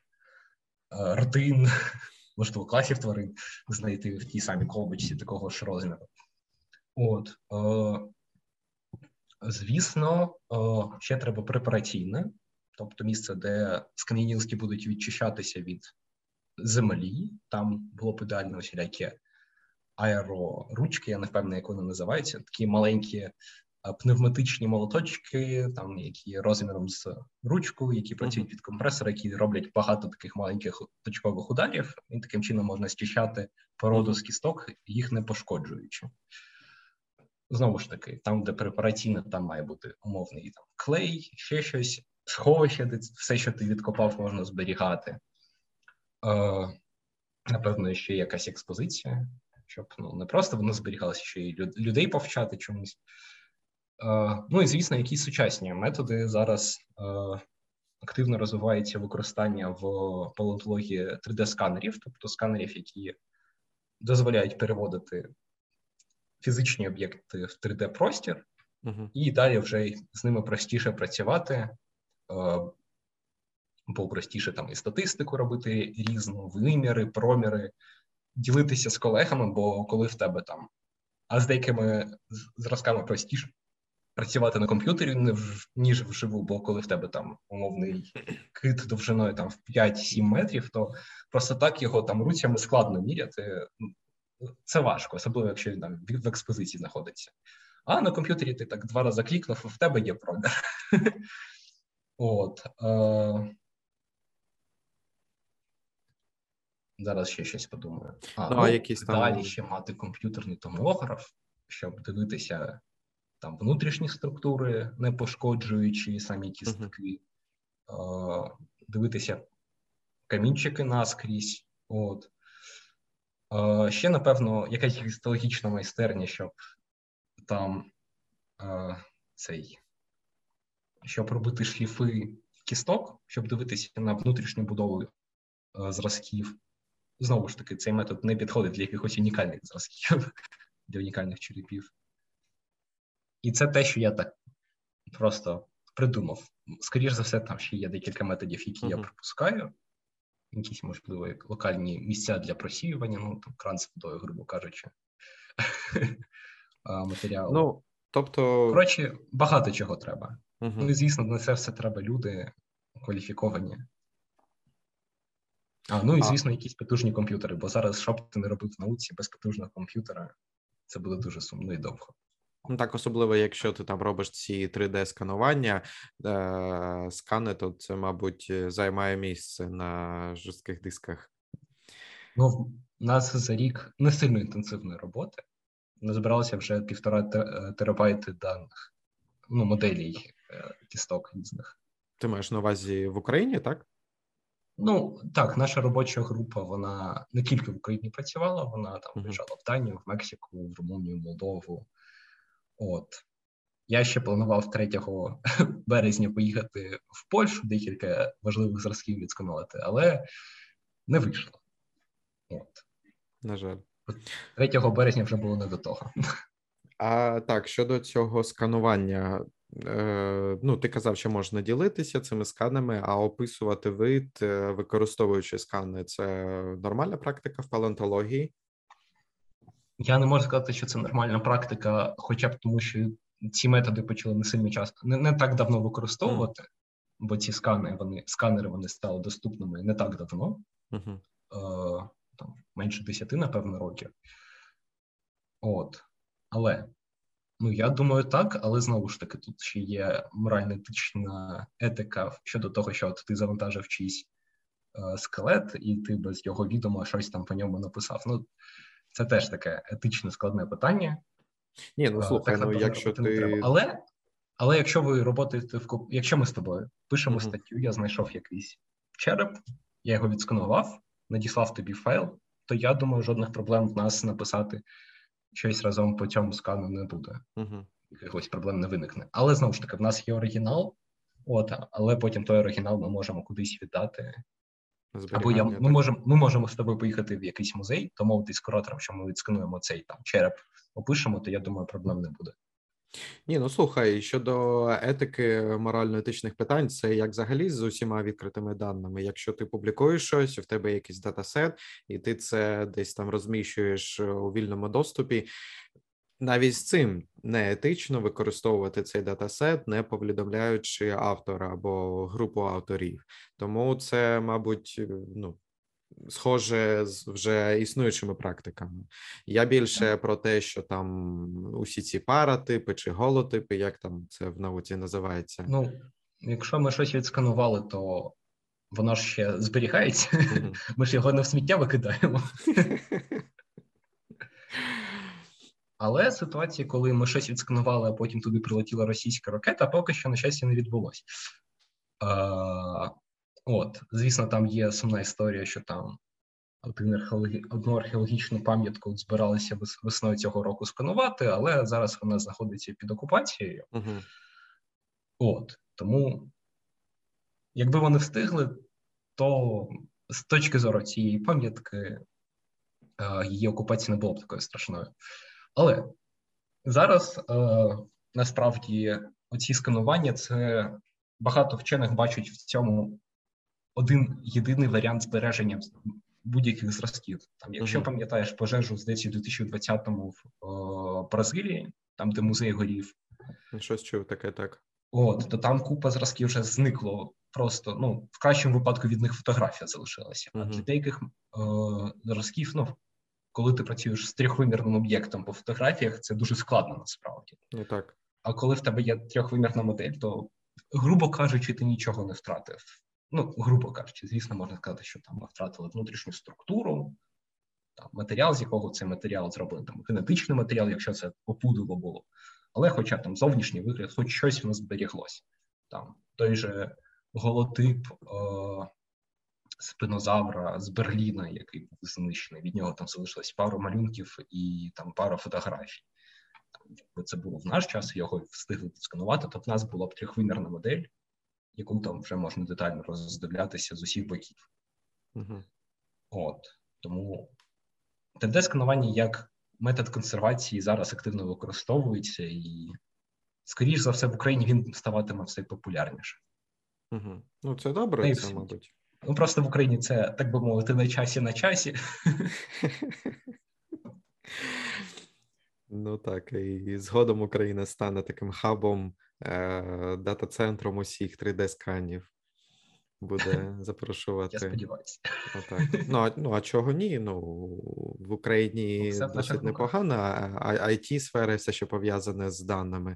родин, можливо, класів тварин знайти в тій самій ковбочці такого ж розміру. От, е, звісно, е, ще треба препараційне, тобто місце, де скам'янілки будуть відчищатися від землі. Там було б ідеально усілякі аероручки, я не впевнений, як вони називаються, такі маленькі е, пневматичні молоточки, там які розміром з ручку, які працюють від компресора, які роблять багато таких маленьких точкових ударів, і таким чином можна зчищати породу з кісток, їх не пошкоджуючи знову ж таки, там, де препараційне, там має бути умовний там клей, ще щось, сховище, де все, що ти відкопав, можна зберігати. Е, Напевно, ще якась експозиція, щоб ну, не просто воно зберігалося, ще й людей повчати чомусь. Е, Ну і звісно, якісь сучасні методи зараз. Е, Активно розвивається використання в палеонтології 3D-сканерів, тобто сканерів, які дозволяють переводити фізичні об'єкти в 3D-простір, uh-huh. і далі вже з ними простіше працювати, е, бо простіше там і статистику робити різну, виміри, проміри, ділитися з колегами, бо коли в тебе там, а з деякими зразками простіше. Працювати на комп'ютері ніж вживу, бо коли в тебе там умовний кит довжиною там в 5-7 метрів, то просто так його там руцями складно міряти це важко, особливо якщо він там в експозиції знаходиться. А на комп'ютері ти так два рази клікнув, в тебе є продаж. От. Е... Зараз ще щось подумаю. А, ну, ну, якісь там... Далі ще мати комп'ютерний томограф, щоб дивитися там внутрішні структури, не пошкоджуючи самі кістки, uh-huh. е... дивитися камінчики наскрізь. От. Ще, напевно, якась гістологічна майстерня, щоб там цей, щоб робити шліфи кісток, щоб дивитися на внутрішню будову е, зразків. Знову ж таки, цей метод не підходить для якихось унікальних зразків, для унікальних черепів. І це те, що я так просто придумав. Скоріше за все, там ще є декілька методів, які uh-huh. я припускаю якісь, можливо, локальні місця для просіювання, ну там кран з водою, грубо кажучи, матеріалу. Ну, тобто... Коротше, багато чого треба. Угу. Ну і звісно, на це все треба люди кваліфіковані. А, ну і звісно, якісь потужні комп'ютери, бо зараз, що б ти не робив в науці без потужного комп'ютера, це буде дуже сумно і довго. Ну так, особливо, якщо ти там робиш ці 3D-сканування, е- скани, то це, мабуть, займає місце на жорстких дисках. Ну, в нас за рік не сильно інтенсивної роботи. Назбиралося вже півтора е, терабайти даних, ну, моделей е- кісток різних. Ти маєш на увазі в Україні, так? Ну так, наша робоча група вона не тільки в Україні працювала, вона там виїжджала в Данію, в Мексику, в Румунію, Молдову. От. Я ще планував 3 березня поїхати в Польщу, декілька важливих зразків відсканувати, але не вийшло. От. На жаль. 3 березня вже було не до того. А так, щодо цього сканування, е, ну, ти казав, що можна ділитися цими сканами, а описувати вид, е, використовуючи скани, це нормальна практика в палеонтології? Я не можу сказати, що це нормальна практика, хоча б тому, що ці методи почали не сильно часто, не, не так давно використовувати, mm. бо ці скани, вони сканери вони стали доступними не так давно, mm-hmm. е, там менше десяти, напевно, років. От. Але ну я думаю, так, але знову ж таки, тут ще є морально-етична етика щодо того, що от ти завантажив чийсь е, скелет, і ти без його відома щось там по ньому написав. Ну, це теж таке етичне складне питання. Ні, ну слухай, так, ну якщо ти. Але але якщо ви роботаєте в якщо ми з тобою пишемо uh-huh. статтю, я знайшов якийсь череп, я його відсканував, надіслав тобі файл, то я думаю, жодних проблем в нас написати щось разом по цьому скану не буде. Uh-huh. Якихось проблем не виникне. Але знову ж таки, в нас є оригінал, от, але потім той оригінал ми можемо кудись віддати. Або я, ми можемо ми можемо з тобою поїхати в якийсь музей, домовитись з куратором, що ми відскануємо цей там череп, опишемо, то я думаю, проблем не буде. Ні, ну слухай, щодо етики морально-етичних питань, це як взагалі з усіма відкритими даними. Якщо ти публікуєш щось, в тебе якийсь датасет, і ти це десь там розміщуєш у вільному доступі. Навіть з цим не етично використовувати цей датасет, не повідомляючи автора або групу авторів. Тому це, мабуть, ну схоже з вже існуючими практиками. Я більше про те, що там усі ці паратипи чи голотипи, як там це в науці називається. Ну, якщо ми щось відсканували, то воно ж ще зберігається. Mm-hmm. Ми ж його не в сміття викидаємо. Але ситуація, коли ми щось відсканували, а потім туди прилетіла російська ракета, поки що, на щастя, не відбулося. От, звісно, там є сумна історія, що там одну археологічну пам'ятку збиралися весною цього року сканувати, але зараз вона знаходиться під окупацією. uh От тому, якби вони встигли, то з точки зору цієї пам'ятки е, її окупація не була б такою страшною. Але зараз е, насправді оці сканування це багато вчених бачать в цьому один єдиний варіант збереження будь-яких зразків. Там, якщо uh-huh. пам'ятаєш пожежу здається, у 2020-му в о, Бразилії, там де музей горів, щось чув таке, так от то там купа зразків вже зникло. Просто ну в кращому випадку від них фотографія залишилася. Uh-huh. А для деяких о, зразків, ну коли ти працюєш з трьохвимірним об'єктом по фотографіях, це дуже складно насправді. Ну так. А коли в тебе є трьохвимірна модель, то грубо кажучи, ти нічого не втратив ну, грубо кажучи, звісно, можна сказати, що там ми втратили внутрішню структуру, там матеріал, з якого цей матеріал зробили, там генетичний матеріал, якщо це опудило було. Але, хоча там зовнішній вигляд, хоч щось у нас зберіглося. Там той же голотип е- спинозавра з Берліна, який був знищений, від нього там залишилось пару малюнків і там пара фотографій. Якби це було в наш час, його встигли сканувати, то в нас була б трьохвимірна модель, яку там вже можна детально роздивлятися з усіх боків. uh От тому 3D-сканування як метод консервації зараз активно використовується, і, скоріш за все, в Україні він ставатиме все популярніше. uh Ну, це добре, ну, це, мабуть. Ну, просто в Україні це, так би мовити, на часі на часі. Ну так, і згодом Україна стане таким хабом Е, дата-центром усіх 3D-сканів буде запрошувати. Я сподіваюся. Отак. Ну, а, ну, а чого ні? Ну, В Україні ну, досить непогана, а it сфера все, що пов'язане з даними.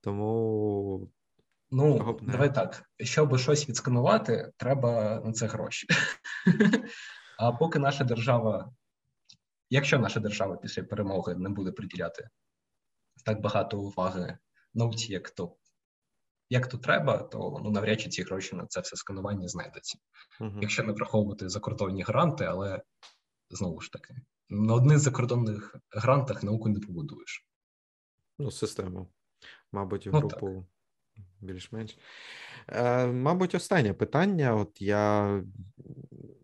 Тому. Ну, давай так. Щоб щось відсканувати, треба на це гроші. А поки наша держава, якщо наша держава після перемоги не буде приділяти так багато уваги науці, як то як то треба, то ну навряд чи ці гроші на це все сканування знайдуться. uh Якщо не враховувати закордонні гранти, але знову ж таки, на одних закордонних грантах науку не побудуєш. Ну, систему. Мабуть, в ну, групу ну, більш-менш. Е, Мабуть, останнє питання. От я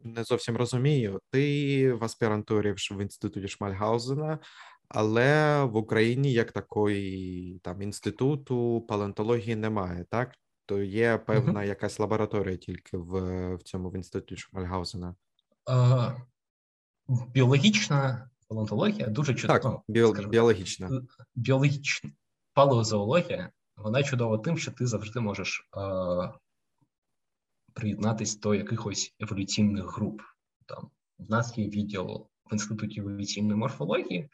не зовсім розумію. Ти в аспірантурі в інституті Шмальгаузена, але в Україні як такої там інституту палеонтології немає, так? То є певна uh-huh. якась лабораторія тільки в в цьому в інституті Шмальгаузена. Uh, біологічна палеонтологія дуже чудова. Так, біо, біологічна. Біологічна палеозоологія, вона чудова тим, що ти завжди можеш е, приєднатись до якихось еволюційних груп. Там в нас є відділ в інституті еволюційної морфології.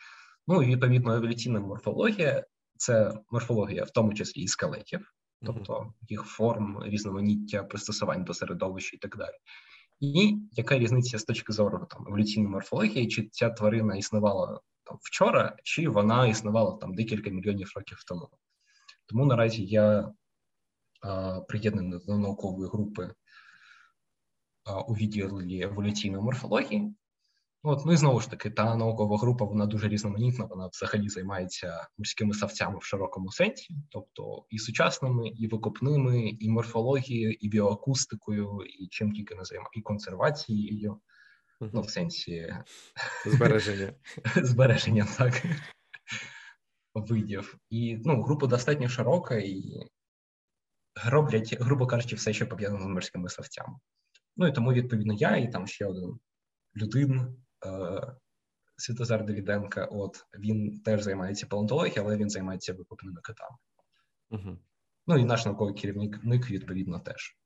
Ну і відповідно еволюційна морфологія це морфологія, в тому числі і скелетів, тобто їх форм, різноманіття, пристосувань до середовища і так далі. І яка різниця з точки зору там еволюційної морфології, чи ця тварина існувала там вчора, чи вона існувала там декілька мільйонів років тому? Тому наразі я а, приєднаний до наукової групи а, у відділі еволюційної морфології. От, ну і знову ж таки, та наукова група вона дуже різноманітна. Вона взагалі займається морськими савцями в широкому сенсі, тобто і сучасними, і викопними, і морфологією, і біоакустикою, і чим тільки не займає, і консервацією, ну в сенсі збереження збереження, так видів. І ну, група достатньо широка і роблять, грубо кажучи, все, що пов'язано з морськими савцями. Ну і тому, відповідно, я і там ще один людин. Е, Святозар Давіденка, от він теж займається палеонтологією, але він займається викопними китами. Угу. Ну і наш науковий керівник відповідно теж.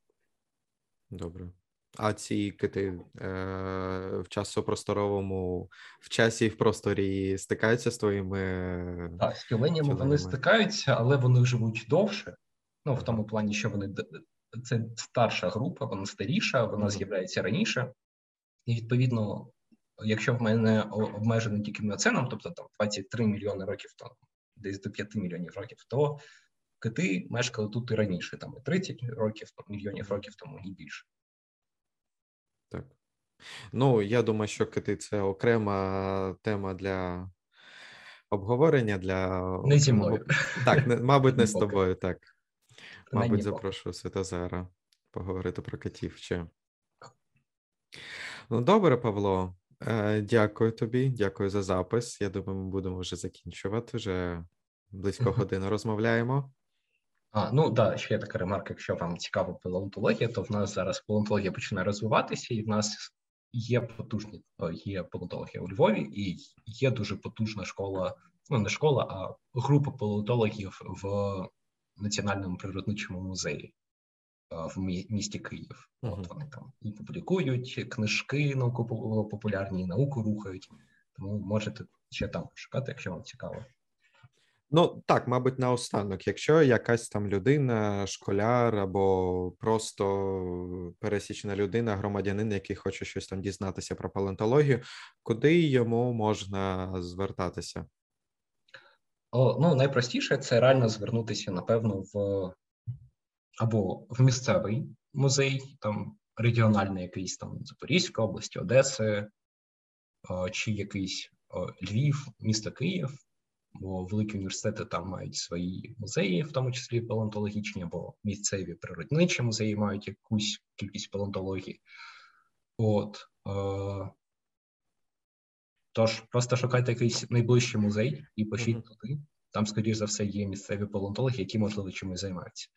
Добре. А ці кити е, в часопросторовому, в часі і в просторі стикаються з твоїми. Так, з тюленями вони стикаються, але вони живуть довше. Ну, в тому плані, що вони це старша група, вона старіша, вона mm-hmm. з'являється раніше. І відповідно, якщо в мене обмежений тільки міоценом, тобто там 23 мільйони років тому, десь до 5 мільйонів років, то кити мешкали тут і раніше, там і 30 років, мільйонів років тому і більше. Так. Ну, я думаю, що кити це окрема тема для обговорення. для... Не зі мною. Так, не, мабуть, не з тобою, так. Мабуть, запрошую Святозара поговорити про котів ще. Ну, добре, Павло. Е, дякую тобі, дякую за запис. Я думаю, ми будемо вже закінчувати. Вже близько години розмовляємо. А, ну да, ще така ремарка. Якщо вам цікава палеонтологія, то в нас зараз палеонтологія починає розвиватися, і в нас є потужні є палеонтологія у Львові, і є дуже потужна школа, ну не школа, а група палеонтологів в Національному природничому музеї в місті Київ. Uh-huh. От вони там і публікують книжки науково-популярні, науку рухають. Тому можете ще там шукати, якщо вам цікаво. Ну так, мабуть, наостанок, якщо якась там людина, школяр або просто пересічна людина, громадянин, який хоче щось там дізнатися про палеонтологію, куди йому можна звертатися? О, Ну, найпростіше це реально звернутися, напевно, в або в місцевий музей, там регіональний якийсь там Запорізька області, Одеси, чи якийсь Львів, місто Київ бо великі університети там мають свої музеї, в тому числі палеонтологічні, або місцеві природничі музеї мають якусь кількість палеонтології. От е, тож, просто шукайте якийсь найближчий музей і пишіть mm-hmm. туди. Там, скоріш за все, є місцеві палеонтологи, які, можливо, чимось займаються.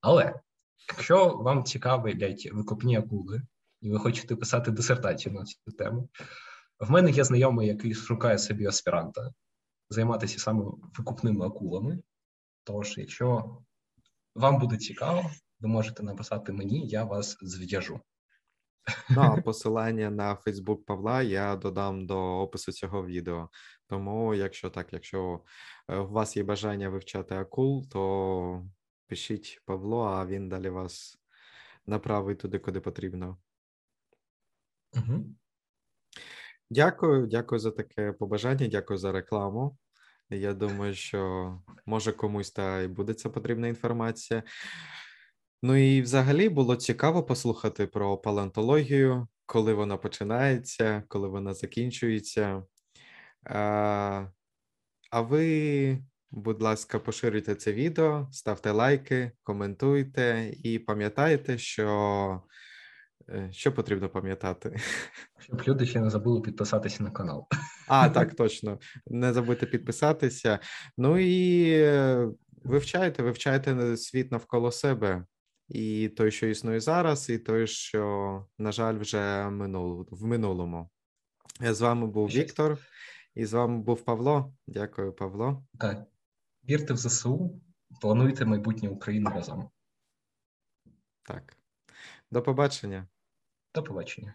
Але якщо вам цікавлять викопні акули, і ви хочете писати дисертацію на цю тему, в мене є знайомий, який шукає собі аспіранта займатися саме викупними акулами. Тож, якщо вам буде цікаво, ви можете написати мені, я вас зв'яжу. Ну, а посилання на Фейсбук Павла я додам до опису цього відео. Тому, якщо так, якщо е, у вас є бажання вивчати акул, то пишіть Павло, а він далі вас направить туди, куди потрібно. Угу. Дякую, дякую за таке побажання, дякую за рекламу. Я думаю, що може комусь та й буде ця потрібна інформація. Ну і взагалі було цікаво послухати про палеонтологію, коли вона починається, коли вона закінчується. А ви Будь ласка, поширюйте це відео, ставте лайки, коментуйте і пам'ятайте, що що потрібно пам'ятати. Щоб люди ще не забули підписатися на канал. А, так, точно. Не забудьте підписатися. Ну і е, вивчайте, вивчайте світ навколо себе. І той, що існує зараз, і той, що, на жаль, вже минул, в минулому. З вами був Віктор, і з вами був Павло. Дякую, Павло. Так. Вірте в ЗСУ, плануйте майбутнє України разом. Так. До побачення. До побачення.